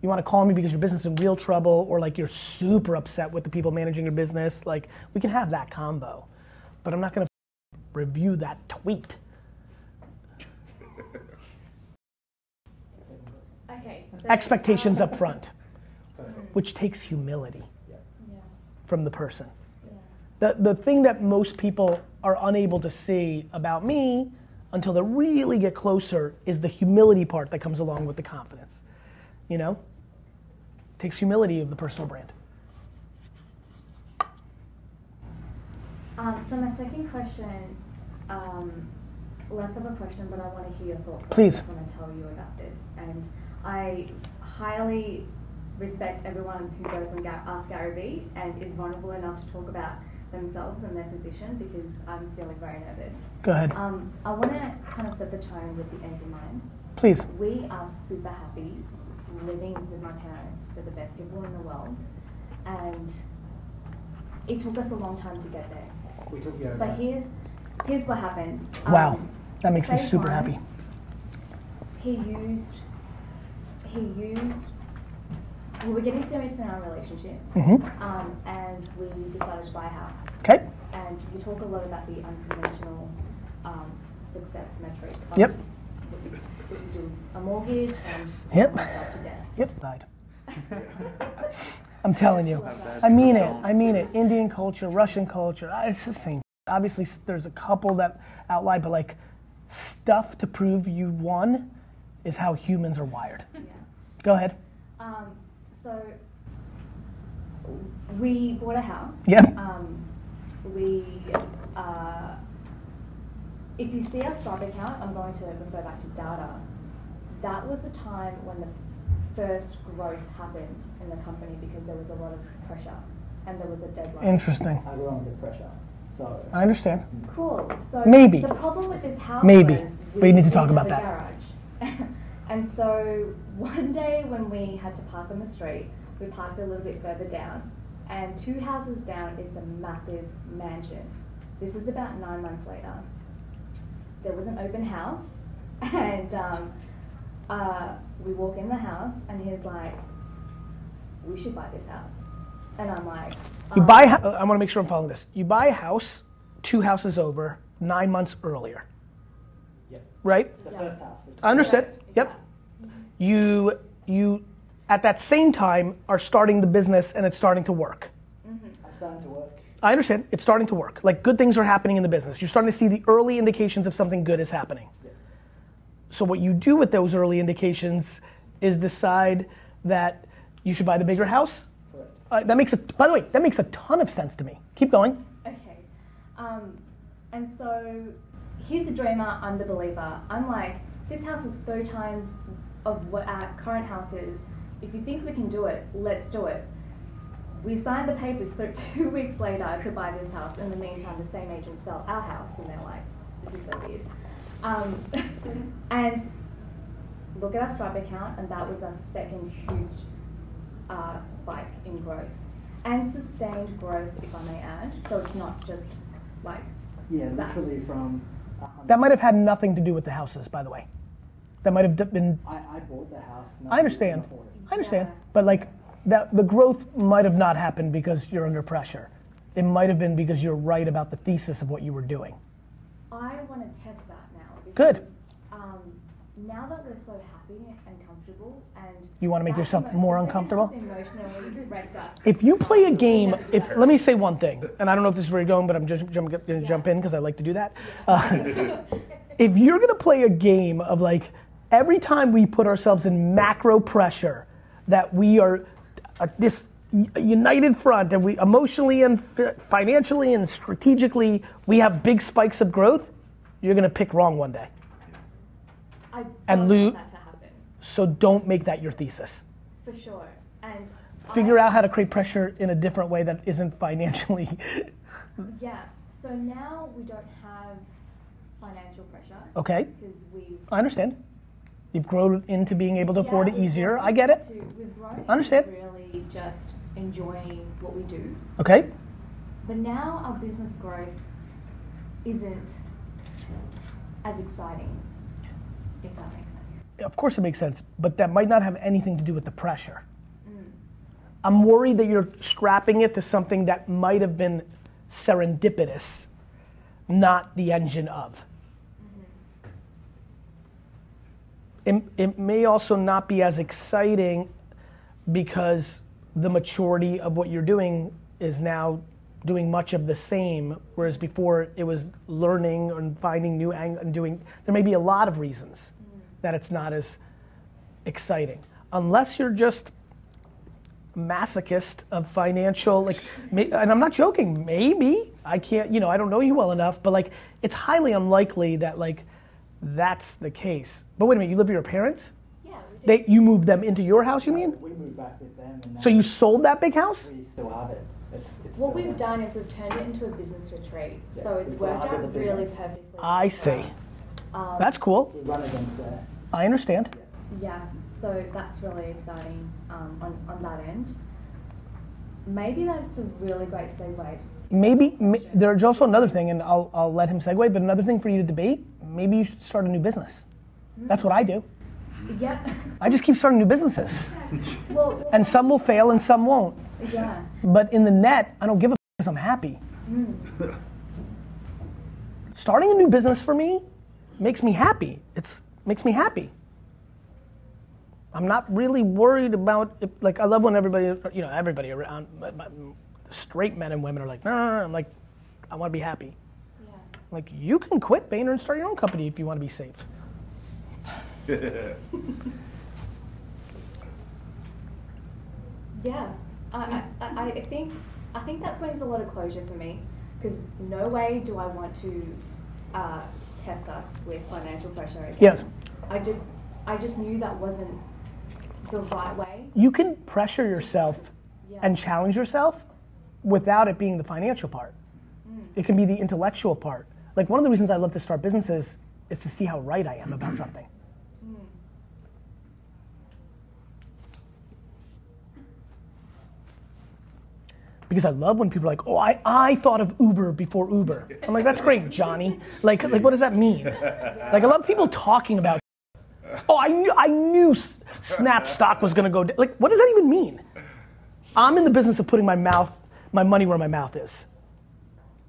[SPEAKER 1] You want to call me because your business is in real trouble, or like you're super upset with the people managing your business. Like we can have that combo, but I'm not going to review that tweet.
[SPEAKER 7] Okay. So,
[SPEAKER 1] Expectations up front, which takes humility
[SPEAKER 7] Yeah.
[SPEAKER 1] from the person.
[SPEAKER 7] Yeah.
[SPEAKER 1] The, the thing that most people are unable to see about me until they really get closer is the humility part that comes along with the confidence. You know? takes humility of the personal brand.
[SPEAKER 7] Um, so my second question, um, less of a question, but I want to hear your thoughts.
[SPEAKER 1] Please.
[SPEAKER 7] I just want to tell you about this, and I highly respect everyone who goes and Ask Gary Vee and is vulnerable enough to talk about themselves and their position because I'm feeling very nervous.
[SPEAKER 1] Go ahead.
[SPEAKER 7] Um, I want to kind of set the tone with the end in mind.
[SPEAKER 1] Please.
[SPEAKER 7] We are super happy living with my parents. They're the best people in the world, and it took us a long time to get there.
[SPEAKER 8] We took you.
[SPEAKER 7] But here's here's what happened.
[SPEAKER 1] Wow.
[SPEAKER 7] Um,
[SPEAKER 1] That makes me super
[SPEAKER 7] one,
[SPEAKER 1] happy.
[SPEAKER 7] He used he used we were getting serious in our relationships,
[SPEAKER 1] Mhm.
[SPEAKER 7] um, and we decided to buy a house.
[SPEAKER 1] Okay?
[SPEAKER 7] And we talk a lot about the unconventional um, success metric. Of
[SPEAKER 1] Yep.
[SPEAKER 7] What you- you do a mortgage and
[SPEAKER 1] Yep.
[SPEAKER 7] yourself to death.
[SPEAKER 1] Yep. Died. I'm telling you. I mean it. I mean it. Indian culture, Russian culture, uh, it's the same. Obviously, there's a couple that outlie, but like stuff to prove you won is how humans are wired.
[SPEAKER 7] Yeah.
[SPEAKER 1] Go ahead.
[SPEAKER 7] Um, so we bought a house.
[SPEAKER 1] Yep.
[SPEAKER 7] Um, we, uh, if you see our stock account, I'm going to refer back to data. That was the time when the first growth happened in the company because there was a lot of pressure and there was a deadline.
[SPEAKER 1] Interesting.
[SPEAKER 8] I grew under pressure. So
[SPEAKER 1] I understand. Hmm.
[SPEAKER 7] Cool. So
[SPEAKER 1] Maybe.
[SPEAKER 7] the problem with this house
[SPEAKER 1] Maybe.
[SPEAKER 7] was
[SPEAKER 1] But you need to
[SPEAKER 7] we
[SPEAKER 1] talk
[SPEAKER 7] didn't
[SPEAKER 1] about
[SPEAKER 7] that. and so one day when we had to park on the street, we parked a little bit further down, and two houses down, it's a massive mansion. This is about nine months later. There was an open house, and um, uh, we walk in the house, and he's like, "We should buy this house," and I'm like,
[SPEAKER 1] You
[SPEAKER 7] um,
[SPEAKER 1] buy. I want to make sure I'm following this. You buy a house two houses over nine months earlier,
[SPEAKER 8] yeah,
[SPEAKER 1] right?
[SPEAKER 8] the
[SPEAKER 7] Yeah.
[SPEAKER 8] first house. It's
[SPEAKER 1] I understand.
[SPEAKER 7] Yeah.
[SPEAKER 1] Yep. You you at that same time are starting the business and it's starting to work.
[SPEAKER 8] I'm starting to work.
[SPEAKER 1] I understand. It's starting to work. Like good things are happening in the business. You're starting to see the early indications of something good is happening. So what you do with those early indications is decide that you should buy the bigger house. Uh, that makes a, by the way, that makes a ton of sense to me. Keep going.
[SPEAKER 7] Okay. Um, and so he's the dreamer, I'm the believer. I'm like, this house is three times of what our current house is. if you think we can do it, let's do it. We signed the papers th- two weeks later to buy this house. In the meantime, the same agents sell our house, and they're like, this is so weird. Um, and look at our Stripe account, and that was our second huge uh, spike in growth. And sustained growth, if I may add. So it's not just like
[SPEAKER 8] Yeah,
[SPEAKER 7] that.
[SPEAKER 8] literally from.
[SPEAKER 1] That might have had nothing to do with the houses, by the way. That might have been.
[SPEAKER 8] I, I bought the house. no
[SPEAKER 1] I understand.
[SPEAKER 8] can afford it.
[SPEAKER 1] I understand.
[SPEAKER 7] Yeah.
[SPEAKER 1] But like that, the growth might have not happened because you're under pressure. It might have been because you're right about the thesis of what you were doing.
[SPEAKER 7] I want to test that now.
[SPEAKER 1] Good.
[SPEAKER 7] Um, now that we're so happy and comfortable, and
[SPEAKER 1] You wanna make yourself
[SPEAKER 7] emo-
[SPEAKER 1] more uncomfortable?
[SPEAKER 7] house Emotionally wrecked us.
[SPEAKER 1] If you play a game, if let me say one thing, and I don't know if this is where you're going, but I'm just jump, gonna jump in because I like to do that. Uh, if you're gonna play a game of like every time we put ourselves in macro pressure, that we are uh, this united front, and we emotionally and fi- financially and strategically we have big spikes of growth, you're gonna pick wrong one day.
[SPEAKER 7] I don't
[SPEAKER 1] And Lou-
[SPEAKER 7] want that to happen
[SPEAKER 1] So don't make that your thesis.
[SPEAKER 7] for sure. And
[SPEAKER 1] Figure
[SPEAKER 7] I-
[SPEAKER 1] out how to create pressure in a different way that isn't financially.
[SPEAKER 7] Yeah. So now we don't have financial pressure.
[SPEAKER 1] Okay.
[SPEAKER 7] Because we've
[SPEAKER 1] I understand. You've grown into being able to afford it easier. I get it.
[SPEAKER 7] grown
[SPEAKER 1] I understand.
[SPEAKER 7] into really just enjoying what we do.
[SPEAKER 1] Okay.
[SPEAKER 7] But now our business growth isn't as exciting, if that makes sense.
[SPEAKER 1] Of course it makes sense, but that might not have anything to do with the pressure. Mm. I'm worried that you're strapping it to something that might have been serendipitous, not the engine of. Mm-hmm. It, it may also not be as exciting because the maturity of what you're doing is now doing much of the same, whereas before it was learning and finding new ang- and doing. There may be a lot of reasons that it's not as exciting, unless you're just masochist of financial like and i'm not joking maybe i can't you know i don't know you well enough but like it's highly unlikely that like that's the case but wait a minute you live with your parents. They you moved them into your house you mean
[SPEAKER 8] We moved back with them, and
[SPEAKER 1] so you sold that big house
[SPEAKER 8] we still have it. It's, it's
[SPEAKER 7] what
[SPEAKER 8] still
[SPEAKER 7] we've done is we've turned it into a business retreat.
[SPEAKER 8] Yeah,
[SPEAKER 7] so it's
[SPEAKER 8] we've
[SPEAKER 7] worked
[SPEAKER 8] started
[SPEAKER 7] out really
[SPEAKER 8] business.
[SPEAKER 7] perfectly.
[SPEAKER 1] I
[SPEAKER 7] for
[SPEAKER 1] see.
[SPEAKER 7] us. Um,
[SPEAKER 1] that's cool
[SPEAKER 8] We run against the.
[SPEAKER 1] i understand
[SPEAKER 7] Yeah, so that's really exciting um, on, on that end. Maybe that's a really great segue.
[SPEAKER 1] maybe ma- there's also another thing and I'll, I'll let him segue but another thing for you to debate maybe you should start a new business that's what i do
[SPEAKER 7] Yeah.
[SPEAKER 1] i just keep starting new businesses
[SPEAKER 7] well,
[SPEAKER 1] and some will fail and some won't
[SPEAKER 7] yeah.
[SPEAKER 1] But in the net, I don't give a because I'm happy. Mm. Starting a new business for me makes me happy. It's makes me happy. I'm not really worried about if, like I love when everybody you know everybody around my, my, straight men and women are like no no no I'm like I want to be happy.
[SPEAKER 7] Yeah.
[SPEAKER 1] Like you can quit Vayner and start your own company if you want to be safe.
[SPEAKER 7] Yeah, I, I, I think I think that brings a lot of closure for me because no way do I want to uh, test us with financial pressure again.
[SPEAKER 1] Yes.
[SPEAKER 7] I just I just knew that wasn't the right way.
[SPEAKER 1] You can pressure yourself
[SPEAKER 7] Yeah.
[SPEAKER 1] and challenge yourself without it being the financial part. It can be the intellectual part. Like one of the reasons I love to start businesses is to see how right I am about something. Because I love when people are like, oh, I, I thought of Uber before Uber. I'm like, that's great, Johnny. Like, like what does that mean? Like, I love people talking about, oh, I knew, I knew Snap stock was gonna go down. Like, what does that even mean? I'm in the business of putting my mouth, my money where my mouth is.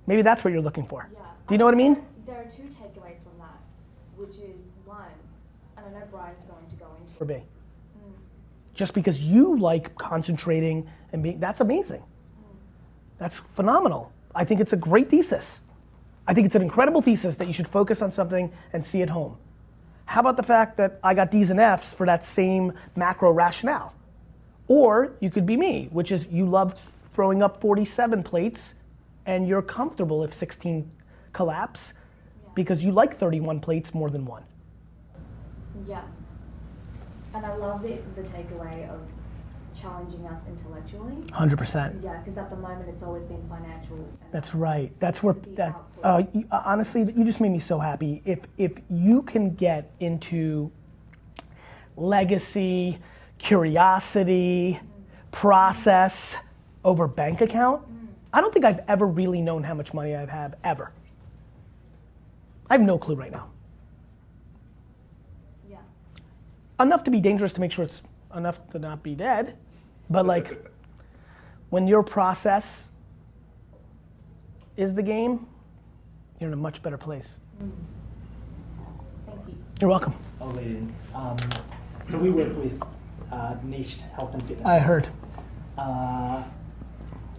[SPEAKER 1] Maybe that's what you're looking for.
[SPEAKER 7] Yeah.
[SPEAKER 1] Do you know what I mean?
[SPEAKER 7] There are two takeaways from that, which is one, and I know Brian's going to go into
[SPEAKER 1] Or B. Mm. Just because you like concentrating and being, that's amazing. That's phenomenal. I think it's a great thesis. I think it's an incredible thesis that you should focus on something and see it home. How about the fact that I got D's and F's for that same macro rationale? Or you could be me, which is you love throwing up 47 plates and you're comfortable if 16 collapse because you like 31 plates more than one.
[SPEAKER 7] Yeah. And I love the, the takeaway of challenging us intellectually.
[SPEAKER 1] 100%.
[SPEAKER 7] Yeah, because at the moment it's always been financial.
[SPEAKER 1] That's right. That's where that. Uh, you, uh, honestly, you just made me so happy. If if you can get into legacy, curiosity, process over bank account, I don't think I've ever really known how much money I have ever. I have no clue right now.
[SPEAKER 7] Yeah.
[SPEAKER 1] Enough to be dangerous to make sure it's enough to not be dead, but like when your process is the game, you're in a much better place.
[SPEAKER 7] Thank you.
[SPEAKER 1] You're welcome.
[SPEAKER 8] I'll. Um, so we work with uh, niched health and fitness.
[SPEAKER 1] I heard.
[SPEAKER 8] Uh,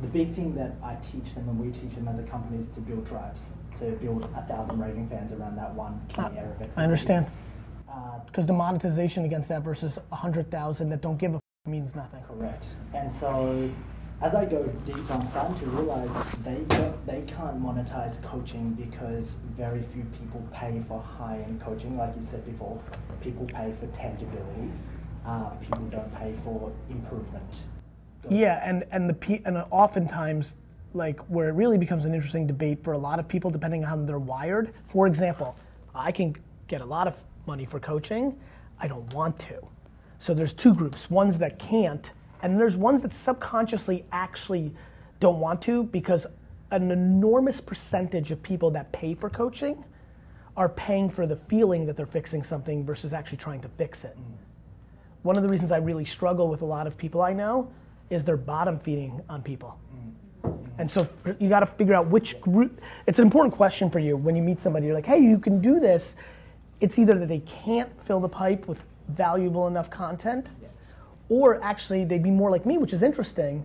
[SPEAKER 8] the big thing that I teach them and we teach them as a company is to build tribes, to build a thousand raving fans around that one key area of expertise.
[SPEAKER 1] I understand.
[SPEAKER 8] Uh,
[SPEAKER 1] Because the monetization against that versus 100,000 that don't give a f- means nothing.
[SPEAKER 8] Correct. And so, as I go deeper, I'm starting to realize they they can't monetize coaching because very few people pay for high-end coaching. Like you said before, people pay for tangibility. Uh, people don't pay for improvement.
[SPEAKER 1] Yeah, and and the and oftentimes, like where it really becomes an interesting debate for a lot of people, depending on how they're wired. For example, I can get a lot of money for coaching. I don't want to. So there's two groups: ones that can't, and there's ones that subconsciously actually don't want to because an enormous percentage of people that pay for coaching are paying for the feeling that they're fixing something versus actually trying to fix it. Mm. One of the reasons I really struggle with a lot of people I know is they're bottom feeding on people. Mm. And so you got to figure out which group. It's an important question for you when you meet somebody. You're like, hey, you can do this. It's either that they can't fill the pipe with valuable enough content, or actually they'd be more like me, which is interesting,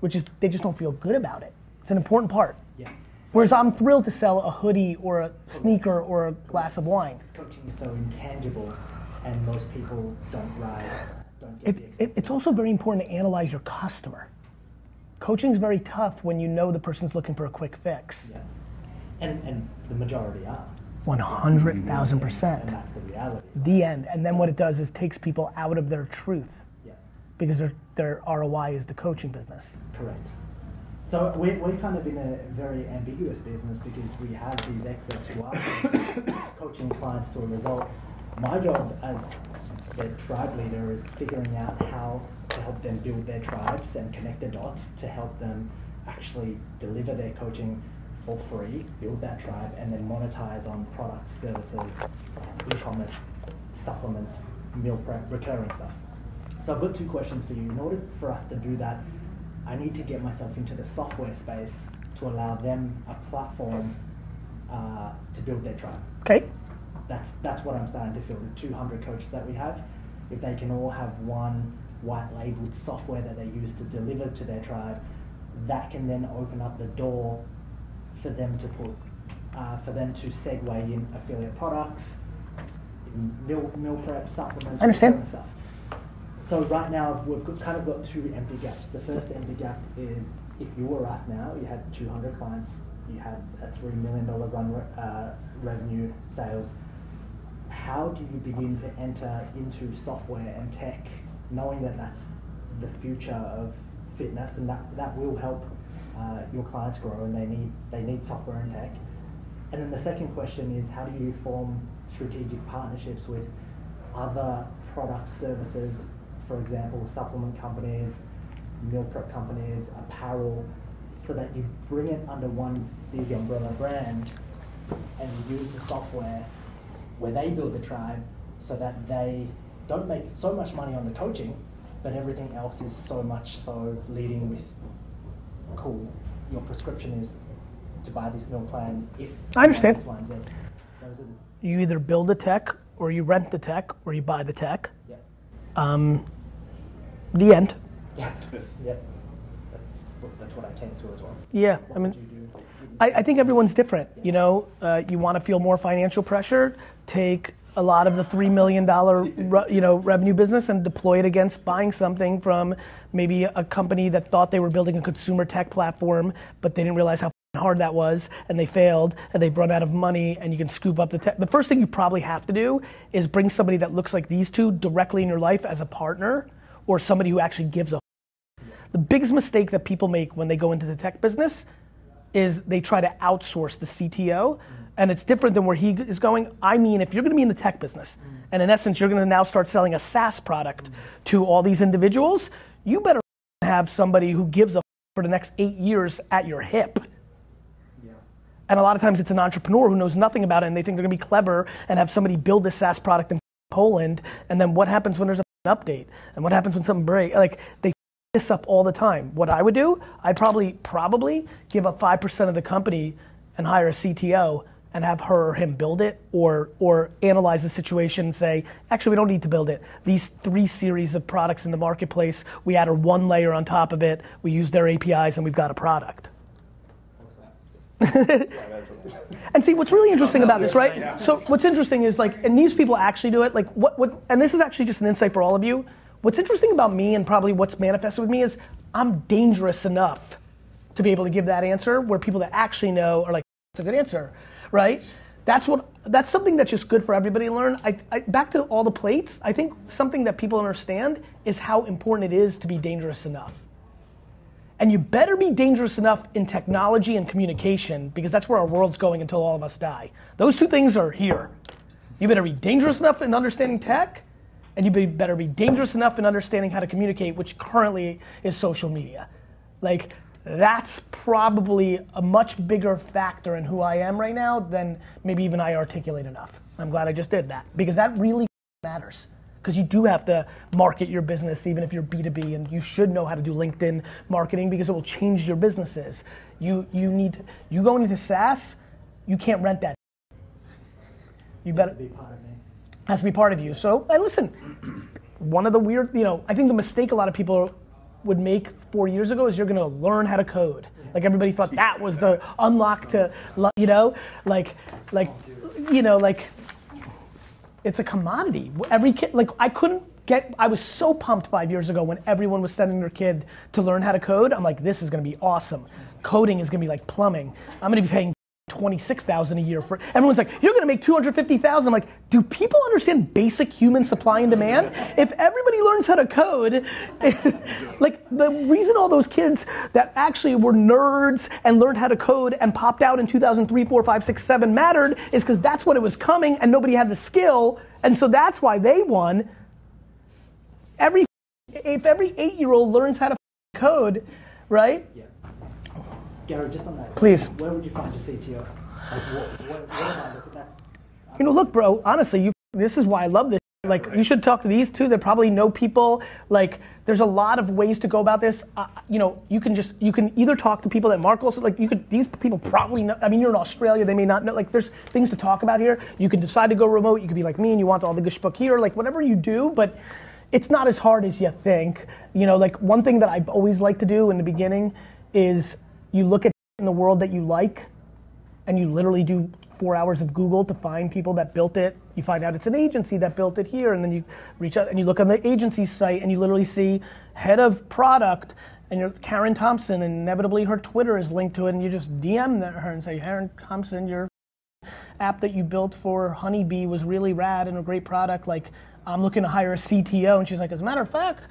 [SPEAKER 1] which is they just don't feel good about it. It's an important part.
[SPEAKER 8] Yeah.
[SPEAKER 1] Whereas I'm thrilled to sell a hoodie or a sneaker or a glass of wine.
[SPEAKER 8] Because coaching is so intangible, and most people don't rise, don't get
[SPEAKER 1] It,
[SPEAKER 8] the
[SPEAKER 1] it, it's also very important to analyze your customer. Coaching is very tough when you know the person's looking for a quick fix.
[SPEAKER 8] Yeah. And, and the majority are.
[SPEAKER 1] 100,000%.
[SPEAKER 8] And that's the reality.
[SPEAKER 1] The end. And then what it does is takes people out of their truth
[SPEAKER 8] Yeah.
[SPEAKER 1] because their, their ROI is the coaching business.
[SPEAKER 8] Correct. So we're, we're kind of in a very ambiguous business because we have these experts who are coaching clients to a result. My job as their tribe leader is figuring out how to help them build their tribes and connect the dots to help them actually deliver their coaching for free, build that tribe, and then monetize on products, services, e-commerce, supplements, meal prep, recurring stuff. So I've got two questions for you. In order for us to do that, I need to get myself into the software space to allow them a platform uh, to build their tribe.
[SPEAKER 1] Okay?
[SPEAKER 8] That's that's what I'm starting to feel. The 200 coaches that we have, if they can all have one white labeled software that they use to deliver to their tribe, that can then open up the door for them to put, uh, for them to segue in affiliate products, meal meal prep supplements,
[SPEAKER 1] I understand.
[SPEAKER 8] recurring stuff. So right now we've got, kind of got two empty gaps. The first empty gap is if you were us now, you had 200 clients, you had a three million dollar run re- uh, revenue sales. How do you begin to enter into software and tech, knowing that that's the future of fitness and that, that will help uh, your clients grow and they need they need software and tech. And then the second question is how do you form strategic partnerships with other product services, for example, supplement companies, meal prep companies, apparel, so that you bring it under one big umbrella brand and use the software where they build the tribe so that they don't make so much money on the coaching, but everything else is so much so leading with cool. Your prescription is to buy this meal plan if
[SPEAKER 1] I understand.
[SPEAKER 8] X, Y, and Z. Those are the,
[SPEAKER 1] You either build the tech or you rent the tech or you buy the tech.
[SPEAKER 8] yeah.
[SPEAKER 1] Um, the end.
[SPEAKER 8] Yeah. yep. That's, what- that's what I came to as well.
[SPEAKER 1] Yeah,
[SPEAKER 8] What
[SPEAKER 1] I mean,
[SPEAKER 8] would you do?
[SPEAKER 1] I, I think everyone's different. You know, uh, you want to feel more financial pressure, take a lot of the three million dollar you know revenue business and deploy it against buying something from maybe a company that thought they were building a consumer tech platform, but they didn't realize how hard that was, and they failed, and they've run out of money, and you can scoop up the tech. The first thing you probably have to do is bring somebody that looks like these two directly in your life as a partner or somebody who actually gives a. The biggest mistake that people make when they go into the tech business is they try to outsource the CTO, and it's different than where he is going. I mean, if you're going to be in the tech business, and in essence, you're going to now start selling a SaaS product to all these individuals, you better have somebody who gives a for the next eight years at your hip. And a lot of times it's an entrepreneur who knows nothing about it and they think they're gonna be clever and have somebody build this SaaS product in Poland. And then what happens when there's an update? And what happens when something breaks? Like they this up all the time. What I would do, I'd probably probably give up five percent of the company and hire a CTO and have her or him build it or or analyze the situation and say, actually we don't need to build it. These three series of products in the marketplace, we added one layer on top of it, we use their APIs and we've got a product. and see what's really interesting about this, right? So what's interesting is like, and these people actually do it. Like what, what, and this is actually just an insight for all of you. What's interesting about me and probably what's manifested with me is I'm dangerous enough to be able to give that answer where people that actually know are like, it's a good answer, right? That's what, that's something that's just good for everybody to learn. I, I, back to all the plates, I think something that people understand is how important it is to be dangerous enough. And you better be dangerous enough in technology and communication because that's where our world's going until all of us die. Those two things are here. You better be dangerous enough in understanding tech, and you better be dangerous enough in understanding how to communicate, which currently is social media. Like, that's probably a much bigger factor in who I am right now than maybe even I articulate enough. I'm glad I just did that because that really matters because you do have to market your business even if you're B2B and you should know how to do LinkedIn marketing because it will change your businesses. You you need to, you going into SaaS, you can't rent that. You better
[SPEAKER 8] be part of me.
[SPEAKER 1] Has to be part of you. So, and listen, one of the weird, you know, I think the mistake a lot of people would make four years ago is you're going to learn how to code. Like everybody thought that was the unlock to, you know, like, like, you know, like it's a commodity. Every kid, like I couldn't get, I was so pumped five years ago when everyone was sending their kid to learn how to code. I'm like, this is gonna be awesome. Coding is gonna be like plumbing. I'm gonna be paying 26,000 a year for, everyone's like, you're gonna make 250,000. I'm like, do people understand basic human supply and demand? If everybody learns how to code, like the reason all those kids that actually were nerds and learned how to code and popped out in 2003, 4, 5, 6, 7 mattered is because that's what it was coming and nobody had the skill. And so that's why they won. Every, if every eight year old learns how to code, right?
[SPEAKER 8] Yeah. Gary, just on that.
[SPEAKER 1] Please.
[SPEAKER 8] Where would you find a CTO? Like, what, what, what I look at?
[SPEAKER 1] You know, look, bro. Honestly, you. This is why I love this. Like, you should talk to these two. They probably know people. Like, there's a lot of ways to go about this. Uh, you know, you can just you can either talk to people that Mark also like. You could these people probably know. I mean, you're in Australia. They may not know. Like, there's things to talk about here. You can decide to go remote. You could be like me and you want all the gushbook here. Like, whatever you do, but it's not as hard as you think. You know, like one thing that I've always liked to do in the beginning is you look at in the world that you like and you literally do four hours of Google to find people that built it. You find out it's an agency that built it here, and then you reach out and you look on the agency site and you literally see head of product and you're Karen Thompson, and inevitably her Twitter is linked to it, and you just DM her and say, Karen Thompson, your app that you built for Honeybee was really rad and a great product. Like, I'm looking to hire a CTO, and she's like, as a matter of fact,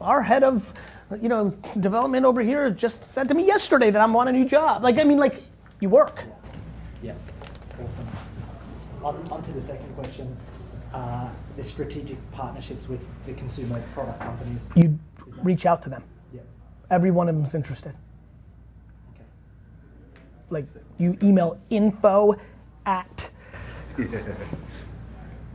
[SPEAKER 1] our head of you know, development over here just said to me yesterday that I'm on a new job. Like, I mean, like, you work.
[SPEAKER 8] Yeah, awesome. On, on to the second question. Uh, the strategic partnerships with the consumer product companies.
[SPEAKER 1] You reach out to them.
[SPEAKER 8] Yeah.
[SPEAKER 1] Every one of them is interested.
[SPEAKER 8] Okay.
[SPEAKER 1] Like, you email info at.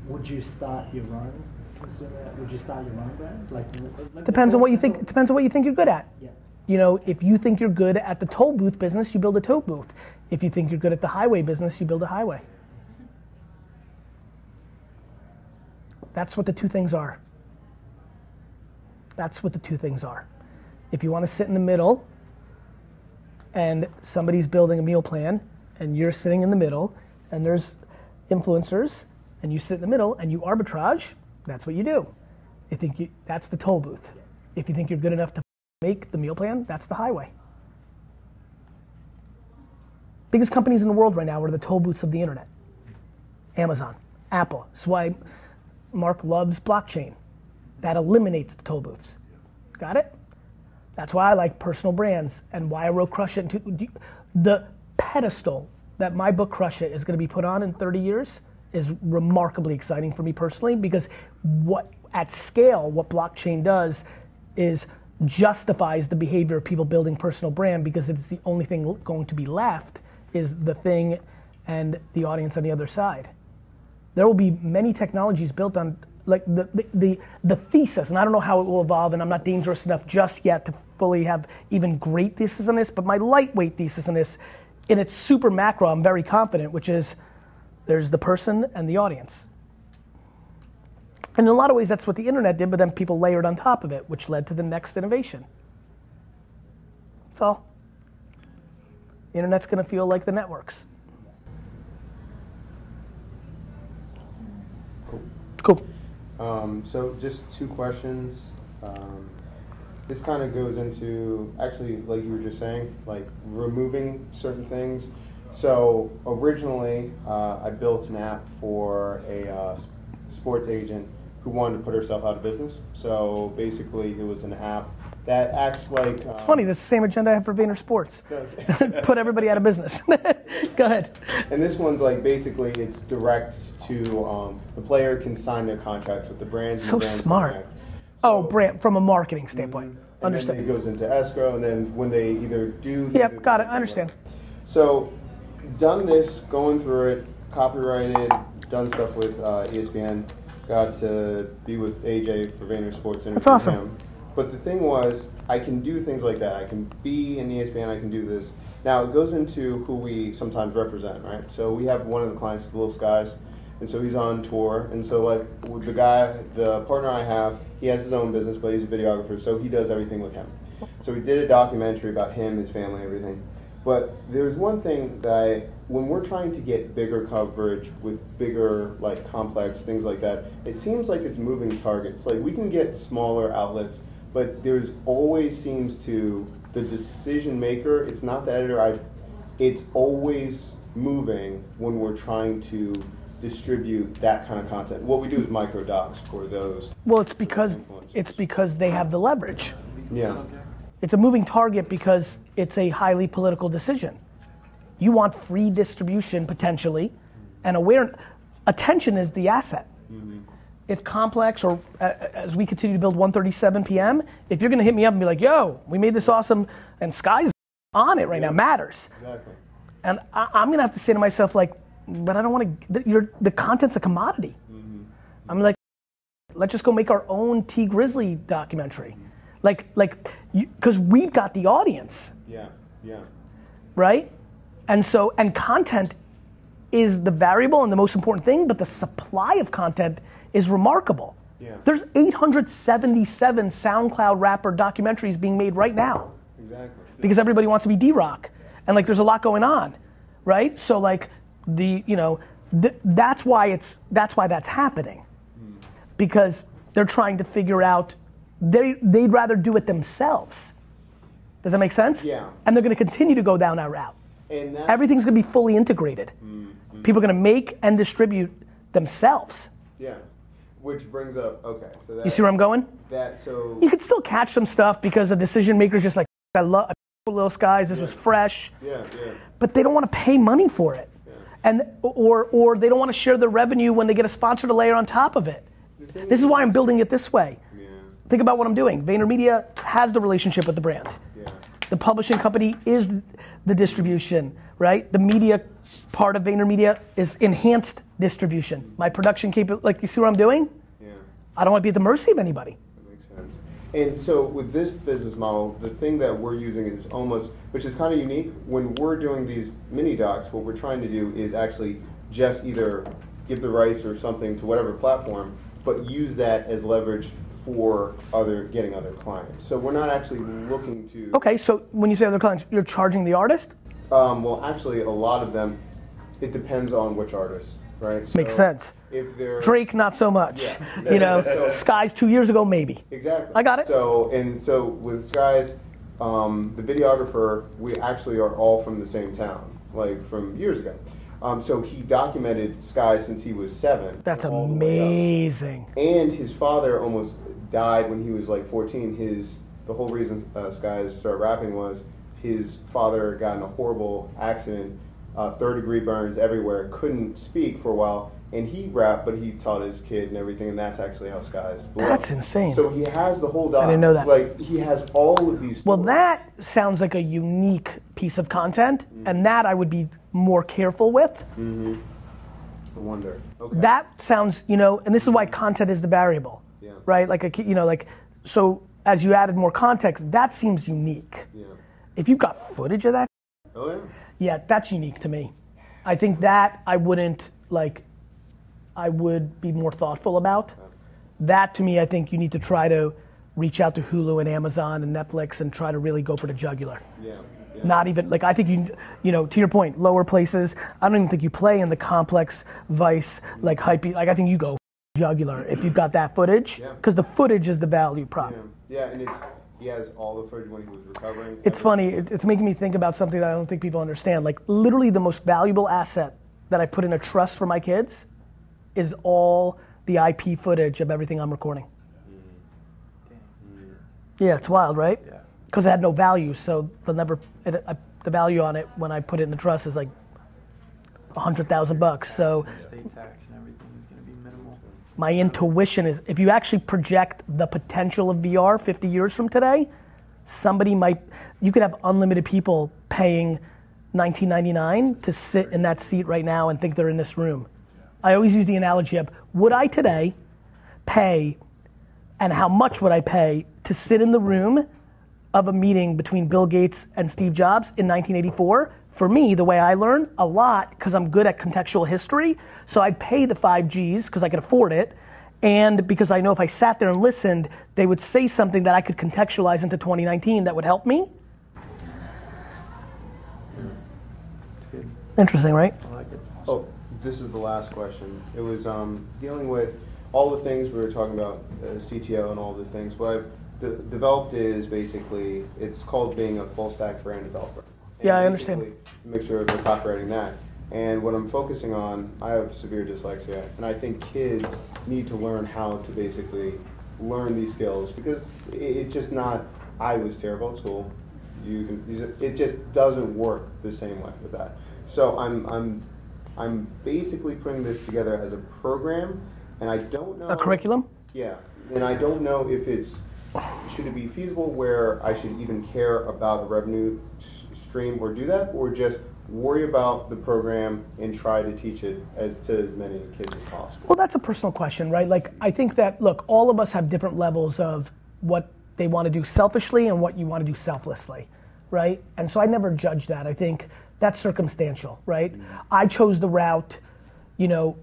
[SPEAKER 8] Would you start your own consumer? Would you start your own brand? Like, like
[SPEAKER 1] Depends on what you think. Depends on what you think you're good at.
[SPEAKER 8] Yeah.
[SPEAKER 1] You know, if you think you're good at the toll booth business, you build a toll booth. If you think you're good at the highway business, you build a highway. That's what the two things are. That's what the two things are. If you want to sit in the middle and somebody's building a meal plan and you're sitting in the middle and there's influencers and you sit in the middle and you arbitrage, that's what you do. You think you, that's the toll booth. If you think you're good enough to make the meal plan, that's the highway. Biggest companies in the world right now are the toll booths of the internet. Amazon, Apple. That's why Mark loves blockchain. That eliminates the toll booths. Got it? That's why I like personal brands and why I wrote Crush It. Into, the pedestal that my book Crush It is going to be put on in 30 years is remarkably exciting for me personally because what at scale what blockchain does is justifies the behavior of people building personal brand because it's the only thing going to be left is the thing and the audience on the other side. There will be many technologies built on like the, the, the, the, thesis, and I don't know how it will evolve, and I'm not dangerous enough just yet to fully have even great thesis on this, but my lightweight thesis on this, in its super macro, I'm very confident, which is there's the person and the audience. And in a lot of ways, that's what the internet did, but then people layered on top of it, which led to the next innovation. That's all. The internet's gonna feel like the networks.
[SPEAKER 9] Cool.
[SPEAKER 1] Cool.
[SPEAKER 9] Um, so just two questions. Um, this kind of goes into actually, like you were just saying, like removing certain things. So originally, uh, I built an app for a uh, sports agent who wanted to put herself out of business. So basically, it was an app that acts like. Um,
[SPEAKER 1] it's funny. That's the same agenda I have for Vayner Sports. put everybody out of business. Go ahead.
[SPEAKER 9] And this one's like basically it's direct to um, the player can sign their contracts with the brand.
[SPEAKER 1] So
[SPEAKER 9] the
[SPEAKER 1] smart.
[SPEAKER 9] So,
[SPEAKER 1] oh, brand from a marketing standpoint.
[SPEAKER 9] Mm-hmm.
[SPEAKER 1] Understood.
[SPEAKER 9] It goes into escrow, and then when they either do.
[SPEAKER 1] Yep, got it. I understand.
[SPEAKER 9] So, done this, going through it, copyrighted, done stuff with uh, ESPN, got to be with AJ for Vayner Sports.
[SPEAKER 1] That's awesome. Him.
[SPEAKER 9] But the thing was, I can do things like that. I can be in ESPN. I can do this. Now it goes into who we sometimes represent, right? So we have one of the clients, the Lil Skies, and so he's on tour. And so like the guy, the partner I have, he has his own business, but he's a videographer, so he does everything with him. So we did a documentary about him, his family, everything. But there's one thing that I, when we're trying to get bigger coverage with bigger, like complex things like that, it seems like it's moving targets. Like we can get smaller outlets, but there's always seems to the decision maker. It's not the editor. I, it's always moving when we're trying to distribute that kind of content. What we do is micro docs for those.
[SPEAKER 1] Well, it's because it's because they have the leverage.
[SPEAKER 9] Yeah.
[SPEAKER 1] It's a moving target because it's a highly political decision. You want free distribution potentially, and aware attention is the asset. Mm-hmm. If complex or uh, as we continue to build 137 p.m., if you're going to hit me up and be like, "Yo, we made this awesome," and Sky's on it right yeah. now, matters.
[SPEAKER 9] Exactly.
[SPEAKER 1] And I, am going to have to say to myself, like, but I don't want to. You're, the content's a commodity. Mm-hmm. I'm like, let's just go make our own Tee Grizzley documentary, mm-hmm. like like because we've got the audience.
[SPEAKER 9] Yeah, yeah.
[SPEAKER 1] Right, and so and content is the variable and the most important thing, but the supply of content is remarkable.
[SPEAKER 9] Yeah.
[SPEAKER 1] There's 877 SoundCloud rapper documentaries being made right now.
[SPEAKER 9] Exactly.
[SPEAKER 1] Because everybody wants to be D-Rock. And like there's a lot going on, right? So like the you know th- that's why it's that's why that's happening hmm. because they're trying to figure out they they'd rather do it themselves does that make sense
[SPEAKER 9] yeah
[SPEAKER 1] and they're going to continue to go down that route
[SPEAKER 9] that,
[SPEAKER 1] everything's going to be fully integrated mm-hmm. people are going to make and distribute themselves
[SPEAKER 9] yeah which brings up okay so that,
[SPEAKER 1] you see where i'm going
[SPEAKER 9] that so
[SPEAKER 1] you could still catch some stuff because the decision makers just like i love Lil Skies this
[SPEAKER 9] yeah.
[SPEAKER 1] was fresh
[SPEAKER 9] yeah yeah
[SPEAKER 1] but they don't want to pay money for it and or or they don't want to share the revenue when they get a sponsor to layer on top of it. This is why I'm building it this way.
[SPEAKER 9] Yeah.
[SPEAKER 1] Think about what I'm doing. VaynerMedia has the relationship with the brand.
[SPEAKER 9] Yeah.
[SPEAKER 1] The publishing company is the distribution, right? The media part of VaynerMedia is enhanced distribution. My production capability, like you see what I'm doing?
[SPEAKER 9] Yeah.
[SPEAKER 1] I don't want to be at the mercy of anybody.
[SPEAKER 9] That makes sense. And so with this business model, the thing that we're using is almost, which is kind of unique. When we're doing these mini docs, what we're trying to do is actually just either give the rights or something to whatever platform, but use that as leverage for other getting other clients. So we're not actually looking to.
[SPEAKER 1] Okay, so when you say other clients, you're charging the artist?
[SPEAKER 9] Um, well, actually, a lot of them. It depends on which artist, right?
[SPEAKER 1] Makes sense
[SPEAKER 9] if they're
[SPEAKER 1] Drake, not so much.
[SPEAKER 9] Yeah.
[SPEAKER 1] you know,
[SPEAKER 9] so,
[SPEAKER 1] Skies two years ago, maybe.
[SPEAKER 9] Exactly.
[SPEAKER 1] I got it.
[SPEAKER 9] So and so with Skies, um, the videographer, we actually are all from the same town, like from years ago. Um, so he documented Sky since he was seven.
[SPEAKER 1] That's
[SPEAKER 9] all the way up.
[SPEAKER 1] amazing.
[SPEAKER 9] And his father almost died when he was like 14. His the whole reason uh, Sky started rapping was his father got in a horrible accident, uh, third degree burns everywhere, couldn't speak for a while, and he rapped, but he taught his kid and everything, and that's actually how Sky's blew up.
[SPEAKER 1] That's insane.
[SPEAKER 9] So he has the whole doc.
[SPEAKER 1] I didn't know that.
[SPEAKER 9] Like he has all of these.
[SPEAKER 1] Well,
[SPEAKER 9] stories.
[SPEAKER 1] that sounds like a unique piece of content, and that I would be more careful with.
[SPEAKER 9] I wonder. Okay.
[SPEAKER 1] That sounds, you know, and this is why content is the variable,
[SPEAKER 9] Yeah.
[SPEAKER 1] right? Like a, you know, like so as you added more context, that seems unique.
[SPEAKER 9] Yeah.
[SPEAKER 1] If you've got footage of that,
[SPEAKER 9] Oh yeah.
[SPEAKER 1] yeah, that's unique to me. I think that I wouldn't like. I would be more thoughtful about. That to me, I think you need to try to reach out to Hulu and Amazon and Netflix and try to really go for the jugular.
[SPEAKER 9] Yeah. yeah.
[SPEAKER 1] Not even like I think you you know to your point lower places. I don't even think you play in the complex vice like hype. Like I think you go jugular if you've got that footage
[SPEAKER 9] Yeah.
[SPEAKER 1] because the footage is the value prop.
[SPEAKER 9] Yeah. Yeah, and it's he has all the footage when he was recovering.
[SPEAKER 1] It's funny. it- It's making me think about something that I don't think people understand. Like literally the most valuable asset that I put in a trust for my kids is all the IP footage of everything I'm recording. Mm. Yeah, it's wild, right?
[SPEAKER 4] Yeah.
[SPEAKER 1] Because it had no value, so they'll never. It, I, the value on it when I put it in the trust is like a hundred thousand bucks. So
[SPEAKER 4] State tax and everything is going to be minimal.
[SPEAKER 1] My intuition is if you actually project the potential of VR 50 years from today, somebody might you could have unlimited people paying 19.99 to sit in that seat right now and think they're in this room. I always use the analogy of would I today pay and how much would I pay to sit in the room of a meeting between Bill Gates and Steve Jobs in 1984? For me, the way I learn a lot, because I'm good at contextual history, so I'd pay the five G's because I could afford it, and because I know if I sat there and listened, they would say something that I could contextualize into 2019 that would help me. Interesting, right?
[SPEAKER 4] I like it.
[SPEAKER 9] Oh, this is the last question. It was um, dealing with all the things we were talking about, uh, CTO and all the things. What I've de- developed is basically it's called being a full stack brand developer.
[SPEAKER 1] Yeah, I understand.
[SPEAKER 9] a mixture of the copywriting that. And what I'm focusing on, I have severe dyslexia, and I think kids need to learn how to basically learn these skills because it, it's just not. I was terrible at school. You can. It just doesn't work the same way with that. So I'm I'm I'm basically putting this together as a program, and I don't know
[SPEAKER 1] A curriculum?
[SPEAKER 9] Yeah, and I don't know if it's should it be feasible where I should even care about a revenue stream or do that, or just worry about the program and try to teach it as to as many kids as possible.
[SPEAKER 1] Well, that's a personal question, right? Like, I think that, look, all of us have different levels of what they want to do selfishly and what you want to do selflessly, right? And so I never judge that. I think that's circumstantial, right? Mm-hmm. I chose the route, you know,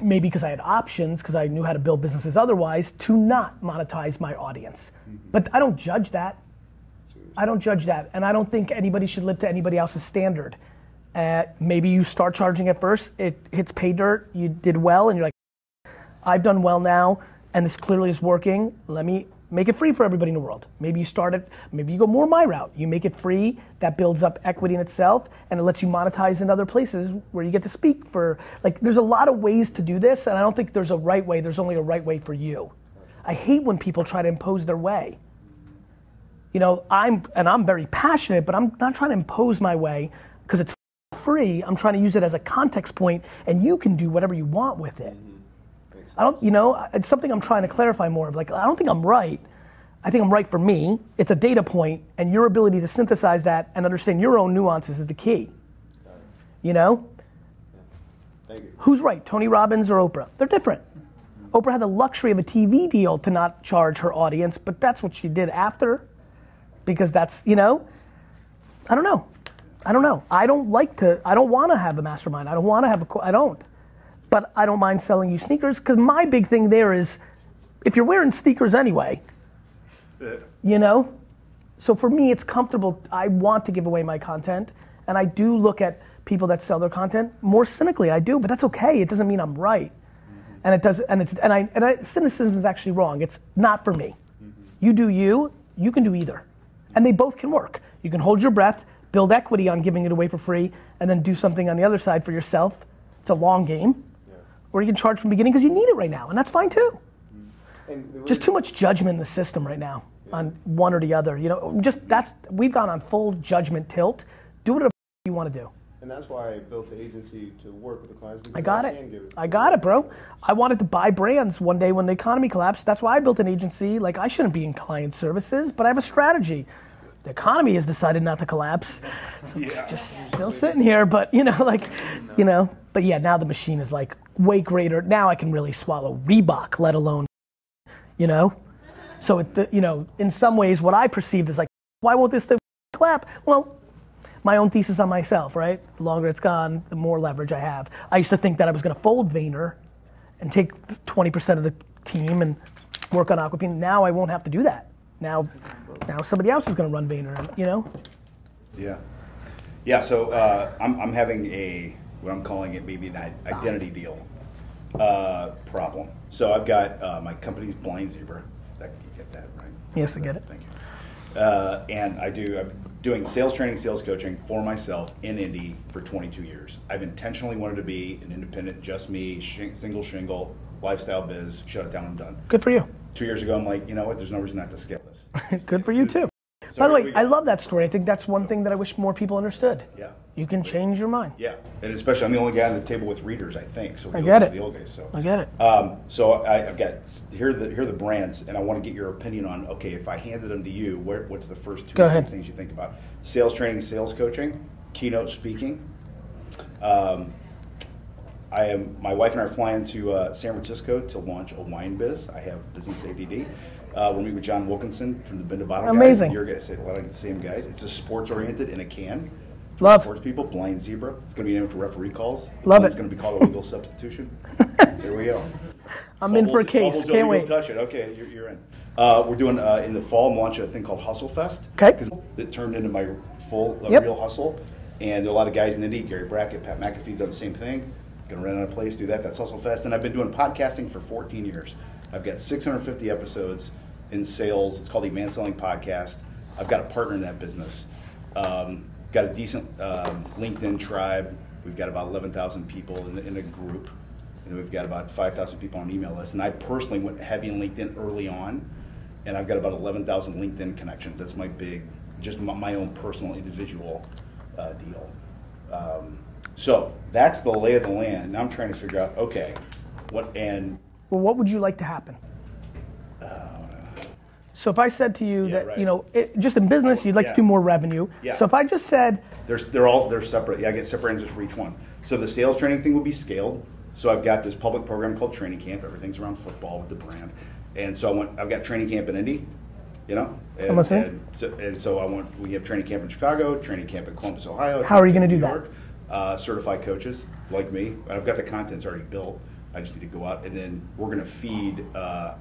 [SPEAKER 1] maybe because I had options, because I knew how to build businesses otherwise, to not monetize my audience. Mm-hmm. But I don't judge that. I don't judge that, and I don't think anybody should live to anybody else's standard. Uh, maybe you start charging at first, it hits pay dirt, you did well, and you're like, I've done well now, and this clearly is working. Let me make it free for everybody in the world. Maybe you start it, maybe you go more my route. You make it free, that builds up equity in itself, and it lets you monetize in other places where you get to speak for. Like, there's a lot of ways to do this, and I don't think there's a right way, there's only a right way for you. I hate when people try to impose their way you know, I'm and I'm very passionate, but I'm not trying to impose my way because it's free. I'm trying to use it as a context point, and you can do whatever you want with it. Mm-hmm. I don't, you know, it's something I'm trying to clarify more of. Like, I don't think I'm right. I think I'm right for me. It's a data point, and your ability to synthesize that and understand your own nuances is the key. You know,
[SPEAKER 9] Thank you.
[SPEAKER 1] who's right, Tony Robbins or Oprah? They're different. Mm-hmm. Oprah had the luxury of a TV deal to not charge her audience, but that's what she did after because that's, you know, I don't know. I don't know. I don't like to, I don't want to have a mastermind. I don't want to have a, I don't. But I don't mind selling you sneakers because my big thing there is if you're wearing sneakers anyway, you know? So for me, it's comfortable. I want to give away my content, and I do look at people that sell their content more cynically. I do, but that's okay. It doesn't mean I'm right, mm-hmm. and it does. And it's and I and I, cynicism is actually wrong. It's not for me. Mm-hmm. You do you. You can do either, and they both can work. You can hold your breath, build equity on giving it away for free, and then do something on the other side for yourself. It's a long game. Or you can charge from the beginning because you need it right now, and that's fine too.
[SPEAKER 9] Mm-hmm. And
[SPEAKER 1] Just too much judgment in the system right now on one or the other. You know, just that's we've gone on full judgment tilt. Do whatever you want to do.
[SPEAKER 9] And that's why I built the agency to work with the clients. Because
[SPEAKER 1] I got
[SPEAKER 9] can
[SPEAKER 1] it.
[SPEAKER 9] it.
[SPEAKER 1] I got it, bro. I wanted to buy brands one day when the economy collapsed. That's why I built an agency. Like I shouldn't be in client services, but I have a strategy. The economy has decided not to collapse. So it's just still sitting here, but you know, like, you know, but yeah, now the machine is like way greater. Now I can really swallow Reebok, let alone, you know. So it, you know, in some ways, what I perceived is like, why won't this thing clap? Well, my own thesis on myself, right? The longer it's gone, the more leverage I have. I used to think that I was going to fold Vayner and take 20% of the team and work on Aquafina. Now I won't have to do that. Now, now somebody else is going to run Vayner, you know?
[SPEAKER 2] Yeah. Yeah, so uh, I'm, I'm having a, what I'm calling it maybe an identity deal uh, problem. So I've got uh, my company's Blind Zebra. That, you get that, right?
[SPEAKER 1] Yes, I get it.
[SPEAKER 2] Thank you. Uh, and I do, I'm doing sales training, sales coaching for myself in Indy for 22 years. I've intentionally wanted to be an independent, just me, sh- single shingle, lifestyle biz, shut it down I'm done.
[SPEAKER 1] Good for you.
[SPEAKER 2] Two years ago, I'm like, you know what, there's no reason not to scale this.
[SPEAKER 1] Good for you too.
[SPEAKER 2] So
[SPEAKER 1] By the way, I love that story. I think that's one thing that I wish more people understood.
[SPEAKER 2] Yeah.
[SPEAKER 1] You can change your mind.
[SPEAKER 2] Yeah, and especially I'm the only guy on the table with readers, I think. So
[SPEAKER 1] I get it.
[SPEAKER 2] The old guys, so
[SPEAKER 1] I get it.
[SPEAKER 2] Um, so I, I've got here are the here are the brands, and I want to get your opinion on. Okay, if I handed them to you, where, what's the first two
[SPEAKER 1] Go
[SPEAKER 2] or three
[SPEAKER 1] ahead.
[SPEAKER 2] things you think about? Sales training, sales coaching, keynote speaking. Um, I am. My wife and I are flying to uh, San Francisco to launch a wine biz. I have business ADD. Uh, we'll meet with John Wilkinson from the Bend to Bottle
[SPEAKER 1] Amazing.
[SPEAKER 2] guys. You're gonna say a lot of the same guys. It's a sports oriented in a can.
[SPEAKER 1] Love.
[SPEAKER 2] Sports people, blind zebra. It's going to be named for referee calls.
[SPEAKER 1] Love
[SPEAKER 2] It's
[SPEAKER 1] it.
[SPEAKER 2] going to be called a legal substitution. There we go.
[SPEAKER 1] I'm in for a case.
[SPEAKER 2] Bubbles
[SPEAKER 1] Can't
[SPEAKER 2] illegal,
[SPEAKER 1] wait.
[SPEAKER 2] Touch it. Okay, you're, you're in. Uh, we're doing uh, in the fall I'm launching a thing called Hustle Fest.
[SPEAKER 1] 'Kay.
[SPEAKER 2] 'Cause It turned into my full uh,
[SPEAKER 1] Yep.
[SPEAKER 2] real hustle, and there are a lot of guys in the Indy. Gary Brackett, Pat McAfee done the same thing. To rent out a place, do that. That's Hustle Fest, and I've been doing podcasting for 14 years. I've got 650 episodes in sales. It's called the Man Selling Podcast. I've got a partner in that business. Um, got a decent um, LinkedIn tribe. We've got about 11,000 people in, in a group. And we've got about 5,000 people on email list. And I personally went heavy in LinkedIn early on. And I've got about 11,000 LinkedIn connections. That's my big, just my, my own personal individual uh, deal. Um, so that's the lay of the land. Now I'm trying to figure out, okay, what, and
[SPEAKER 1] Well, what would you like to happen? Uh, so if I said to you
[SPEAKER 2] Yeah,
[SPEAKER 1] that
[SPEAKER 2] right.
[SPEAKER 1] you know, it, just in business, you'd like
[SPEAKER 2] Yeah.
[SPEAKER 1] to do more revenue.
[SPEAKER 2] Yeah.
[SPEAKER 1] So if I just said,
[SPEAKER 2] There's, they're all they're separate. Yeah, I get separate answers for each one. So the sales training thing will be scaled. So I've got this public program called Training Camp. Everything's around football with the brand, and so I want I've got Training Camp in Indy, you know. And,
[SPEAKER 1] I'm listening.
[SPEAKER 2] And so, and so I want we have Training Camp in Chicago, Training Camp in Columbus, Ohio.
[SPEAKER 1] How are you
[SPEAKER 2] training
[SPEAKER 1] gonna
[SPEAKER 2] in
[SPEAKER 1] do
[SPEAKER 2] New York, Uh, certified coaches like me. I've got the contents already built. I just need to go out and then we're going to feed uh,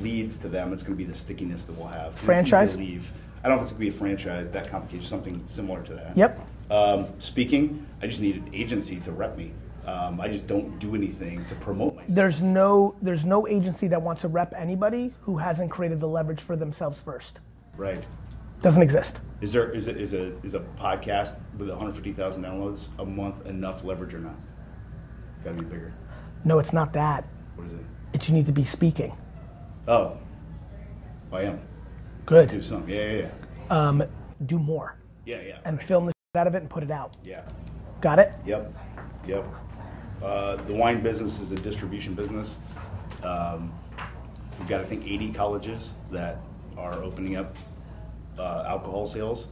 [SPEAKER 2] leads to them. It's going to be the stickiness that we'll have. It's easy to
[SPEAKER 1] Franchise?
[SPEAKER 2] leave. I don't think it's going to be a franchise that complicated. Something similar to that.
[SPEAKER 1] Yep.
[SPEAKER 2] Um, speaking, I just need an agency to rep me. Um, I just don't do anything to promote myself.
[SPEAKER 1] there's no there's no agency that wants to rep anybody who hasn't created the leverage for themselves first.
[SPEAKER 2] right.
[SPEAKER 1] Doesn't exist.
[SPEAKER 2] Is there is it is a is a podcast with 150,000 downloads a month enough leverage or not? Got to be bigger.
[SPEAKER 1] No, it's not that.
[SPEAKER 2] What is it?
[SPEAKER 1] It's you need to be speaking.
[SPEAKER 2] Oh, I am.
[SPEAKER 1] Good.
[SPEAKER 2] Do some. Yeah, yeah, yeah.
[SPEAKER 1] Um, do more
[SPEAKER 2] Yeah, yeah.
[SPEAKER 1] and
[SPEAKER 2] right.
[SPEAKER 1] film the shit out of it and put it out.
[SPEAKER 2] Yeah.
[SPEAKER 1] Got it?
[SPEAKER 2] Yep. Yep. Uh, the wine business is a distribution business. Um, we've got, I think, 80 colleges that are opening up uh, alcohol sales.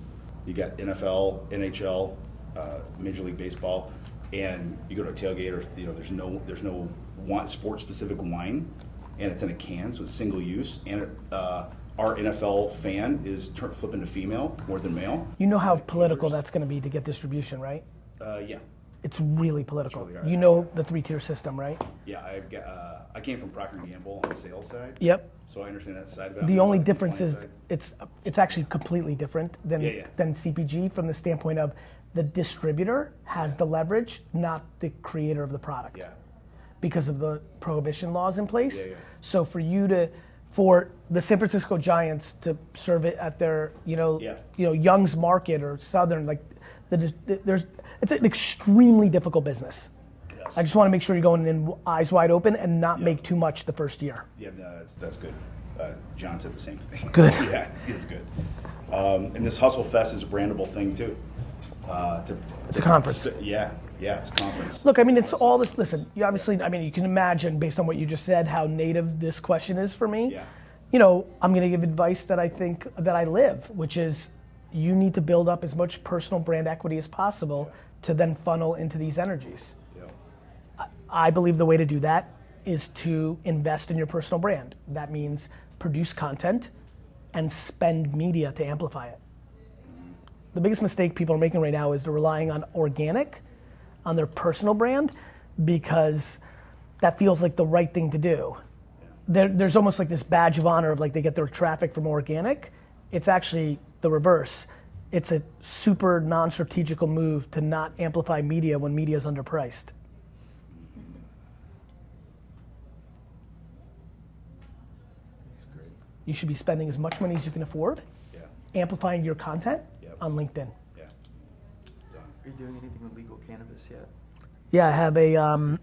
[SPEAKER 2] You got NFL, NHL, uh, Major League Baseball, and you go to a tailgate, or you know, there's no there's no want sport specific wine, and it's in a can, so it's single use. And it, uh, our NFL fan is tur flipping to female more than male.
[SPEAKER 1] You know how political that's going to be to get distribution, right?
[SPEAKER 2] Uh, yeah.
[SPEAKER 1] It's really political.
[SPEAKER 2] It's really
[SPEAKER 1] You know the three tier system, right?
[SPEAKER 2] Yeah, I've got. Uh, I came from Procter and Gamble on the sales side.
[SPEAKER 1] Yep.
[SPEAKER 2] So I understand that side of it.
[SPEAKER 1] The
[SPEAKER 2] I'm
[SPEAKER 1] only difference is
[SPEAKER 2] side.
[SPEAKER 1] it's it's actually completely different than
[SPEAKER 2] Yeah, yeah.
[SPEAKER 1] than CPG from the standpoint of the distributor has the leverage, not the creator of the product.
[SPEAKER 2] Yeah.
[SPEAKER 1] Because of the prohibition laws in place. So for you to for the San Francisco Giants to serve it at their, you know, you know, Young's Market or Southern, like, the, there's, it's an extremely difficult business.
[SPEAKER 2] Yes.
[SPEAKER 1] I just want to make sure you're going in eyes wide open and not
[SPEAKER 2] Yeah.
[SPEAKER 1] make too much the first year.
[SPEAKER 2] Yeah, that's, that's good. Uh, John said the same thing.
[SPEAKER 1] Good.
[SPEAKER 2] yeah, it's good. Um, and this Hustle Fest is a brandable thing too. Uh, to,
[SPEAKER 1] It's a conference.
[SPEAKER 2] Yeah, yeah, it's a conference.
[SPEAKER 1] Look, I mean, it's all this. Listen, you obviously, I mean, you can imagine based on what you just said how native this question is for me.
[SPEAKER 2] Yeah.
[SPEAKER 1] You know, I'm going to give advice that I think that I live, which is you need to build up as much personal brand equity as possible to then funnel into these energies. I believe the way to do that is to invest in your personal brand. That means produce content and spend media to amplify it. The biggest mistake people are making right now is they're relying on organic, on their personal brand, because that feels like the right thing to do. There, there's almost like this badge of honor of like they get their traffic from organic. It's actually the reverse. It's a super non-strategical move to not amplify media when media is underpriced. You should be spending as much money as you can afford,
[SPEAKER 2] Yeah.
[SPEAKER 1] amplifying your content
[SPEAKER 2] Yep.
[SPEAKER 1] on LinkedIn.
[SPEAKER 2] Yeah. Done.
[SPEAKER 4] Are you doing anything with legal cannabis yet?
[SPEAKER 1] Yeah, I have a um,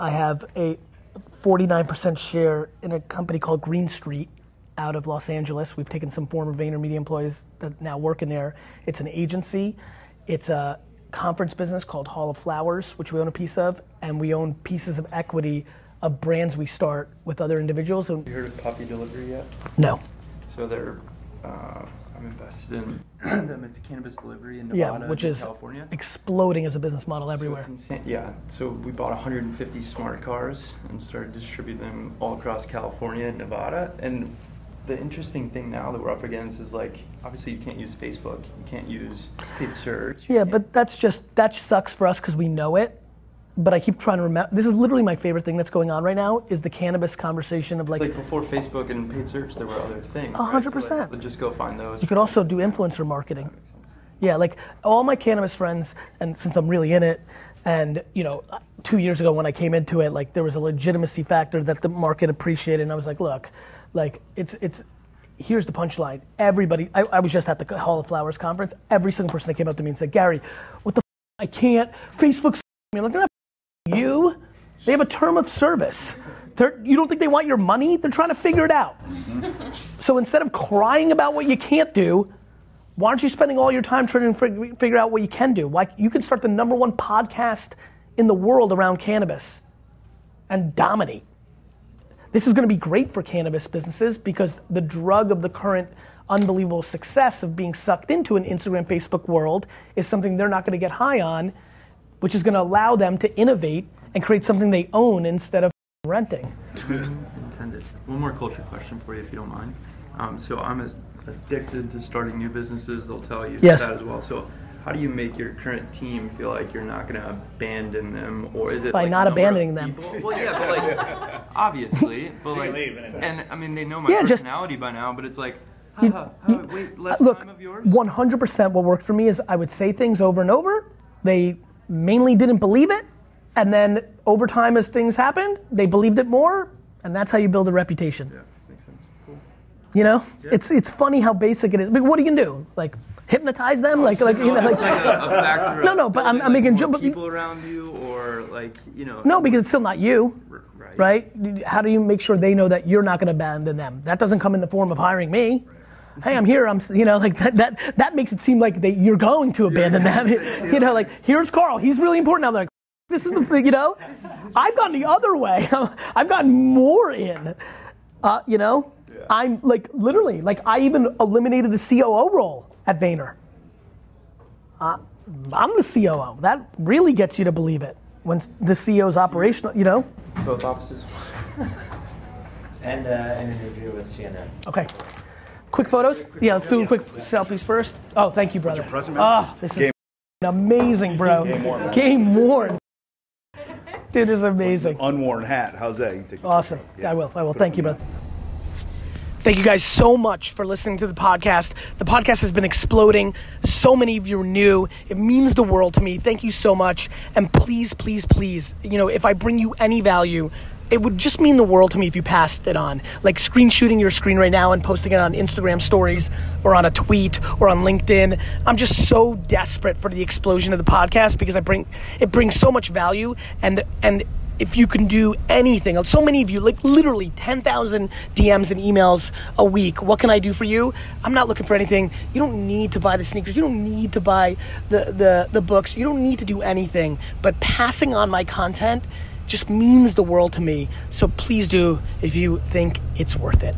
[SPEAKER 1] I have a 49% share in a company called Green Street out of Los Angeles. We've taken some former VaynerMedia employees that now work in there. It's an agency. It's a conference business called Hall of Flowers, which we own a piece of, and we own pieces of equity of brands we start with other individuals.
[SPEAKER 4] Have you heard of Poppy Delivery yet?
[SPEAKER 1] no,
[SPEAKER 4] So they're, uh, I'm invested in them. It's cannabis delivery in Nevada,
[SPEAKER 1] yeah,
[SPEAKER 4] which
[SPEAKER 1] is
[SPEAKER 4] California.
[SPEAKER 1] exploding as a business model
[SPEAKER 4] So
[SPEAKER 1] everywhere.
[SPEAKER 4] insane. Yeah. So we bought 150 smart cars and started distributing them all across California and Nevada. And the interesting thing now that we're up against is like, obviously you can't use Facebook, you can't use paid search.
[SPEAKER 1] Yeah, but that's just that sucks for us because we know it. But I keep trying to remember. This is literally my favorite thing that's going on right now is the cannabis conversation of like,
[SPEAKER 4] like before Facebook and paid search, there were other things. Right?
[SPEAKER 1] hundred
[SPEAKER 4] So,
[SPEAKER 1] percent.
[SPEAKER 4] just go find those.
[SPEAKER 1] you could also do influencer marketing. Yeah, like all my cannabis friends, and since I'm really in it, and you know, two years ago when I came into it, like there was a legitimacy factor that the market appreciated, and I was like, look, like it's it's. Here's the punchline. Everybody, I, I was just at the Hall of Flowers conference. Every single person that came up to me and said, Gary, what the f- I can't. Facebook's me. I'm like, they're not you. They have a term of service. They're, you don't think they want your money? They're trying to figure it out. So instead of crying about what you can't do, why aren't you spending all your time trying to figure out what you can do? Why you can start the number one podcast in the world around cannabis and dominate. This is going to be great for cannabis businesses because the drug of the current unbelievable success of being sucked into an Instagram, Facebook world is something they're not going to get high on, which is going to allow them to innovate and create something they own instead of renting.
[SPEAKER 4] intended. One more culture question for you, if you don't mind. Um, so I'm as addicted to starting new businesses. They'll tell you
[SPEAKER 1] Yes.
[SPEAKER 4] that as well. So how do you make your current team feel like you're not going to abandon them, or is it
[SPEAKER 1] By
[SPEAKER 4] like
[SPEAKER 1] not abandoning them.
[SPEAKER 4] Well, yeah, but like obviously, but like,
[SPEAKER 5] and
[SPEAKER 4] I mean they know my
[SPEAKER 1] Yeah, just-
[SPEAKER 4] personality by now, but it's like, haha, haha, wait, less
[SPEAKER 1] Look,
[SPEAKER 4] time of yours.
[SPEAKER 1] 100% what worked for me is I would say things over and over. They mainly didn't believe it. And then over time, as things happened, they believed it more. And that's how you build a reputation.
[SPEAKER 4] Yeah, makes sense. Cool.
[SPEAKER 1] You know? It's, it's funny how basic it is. But what are you to do? Like, hypnotize them? Like, like, you know,
[SPEAKER 4] No,
[SPEAKER 1] like,
[SPEAKER 4] like a, a factor.
[SPEAKER 1] No, no, but I'm- I'm
[SPEAKER 4] like,
[SPEAKER 1] making but-
[SPEAKER 4] people around you, or like you know.
[SPEAKER 1] no, because it's still not you.
[SPEAKER 4] Right.
[SPEAKER 1] right? How do you make sure they know that you're not going to abandon them? That doesn't come in the form of hiring me. Hey, I'm here. I'm, you know, like that. That, that makes it seem like they, you're going to abandon them. you know, like here's Carl. He's really important now. They're like, this is the thing. You know, I've gone the other way. I've gotten more in. Uh, you know, I'm like literally like I even eliminated the COO role at Vayner. Uh, I'm the COO. That really gets you to believe it when the CEO's operational. You know.
[SPEAKER 4] Both offices.
[SPEAKER 10] and uh, an interview with CNN.
[SPEAKER 1] Okay. Quick photos? Yeah, let's do quick selfies first. Oh, thank you, brother. Oh, this is amazing, bro.
[SPEAKER 2] Game worn.
[SPEAKER 1] Game worn. Dude, this is amazing.
[SPEAKER 2] Unworn hat. How's that? You can take
[SPEAKER 1] Awesome.
[SPEAKER 2] Yeah.
[SPEAKER 1] I will. I will. Thank you, brother. Thank you guys so much for listening to the podcast. The podcast has been exploding. So many of you are new. It means the world to me. Thank you so much. And please, please, please, you know, if I bring you any value, it would just mean the world to me if you passed it on. Like screen shooting your screen right now and posting it on Instagram stories or on a tweet or on LinkedIn. I'm just so desperate for the explosion of the podcast because I bring it brings so much value and and if you can do anything, so many of you, like literally 10,000 DMs and emails a week, what can I do for you? I'm not looking for anything. You don't need to buy the sneakers. You don't need to buy the, the, the books. You don't need to do anything. But passing on my content just means the world to me. So please do if you think it's worth it.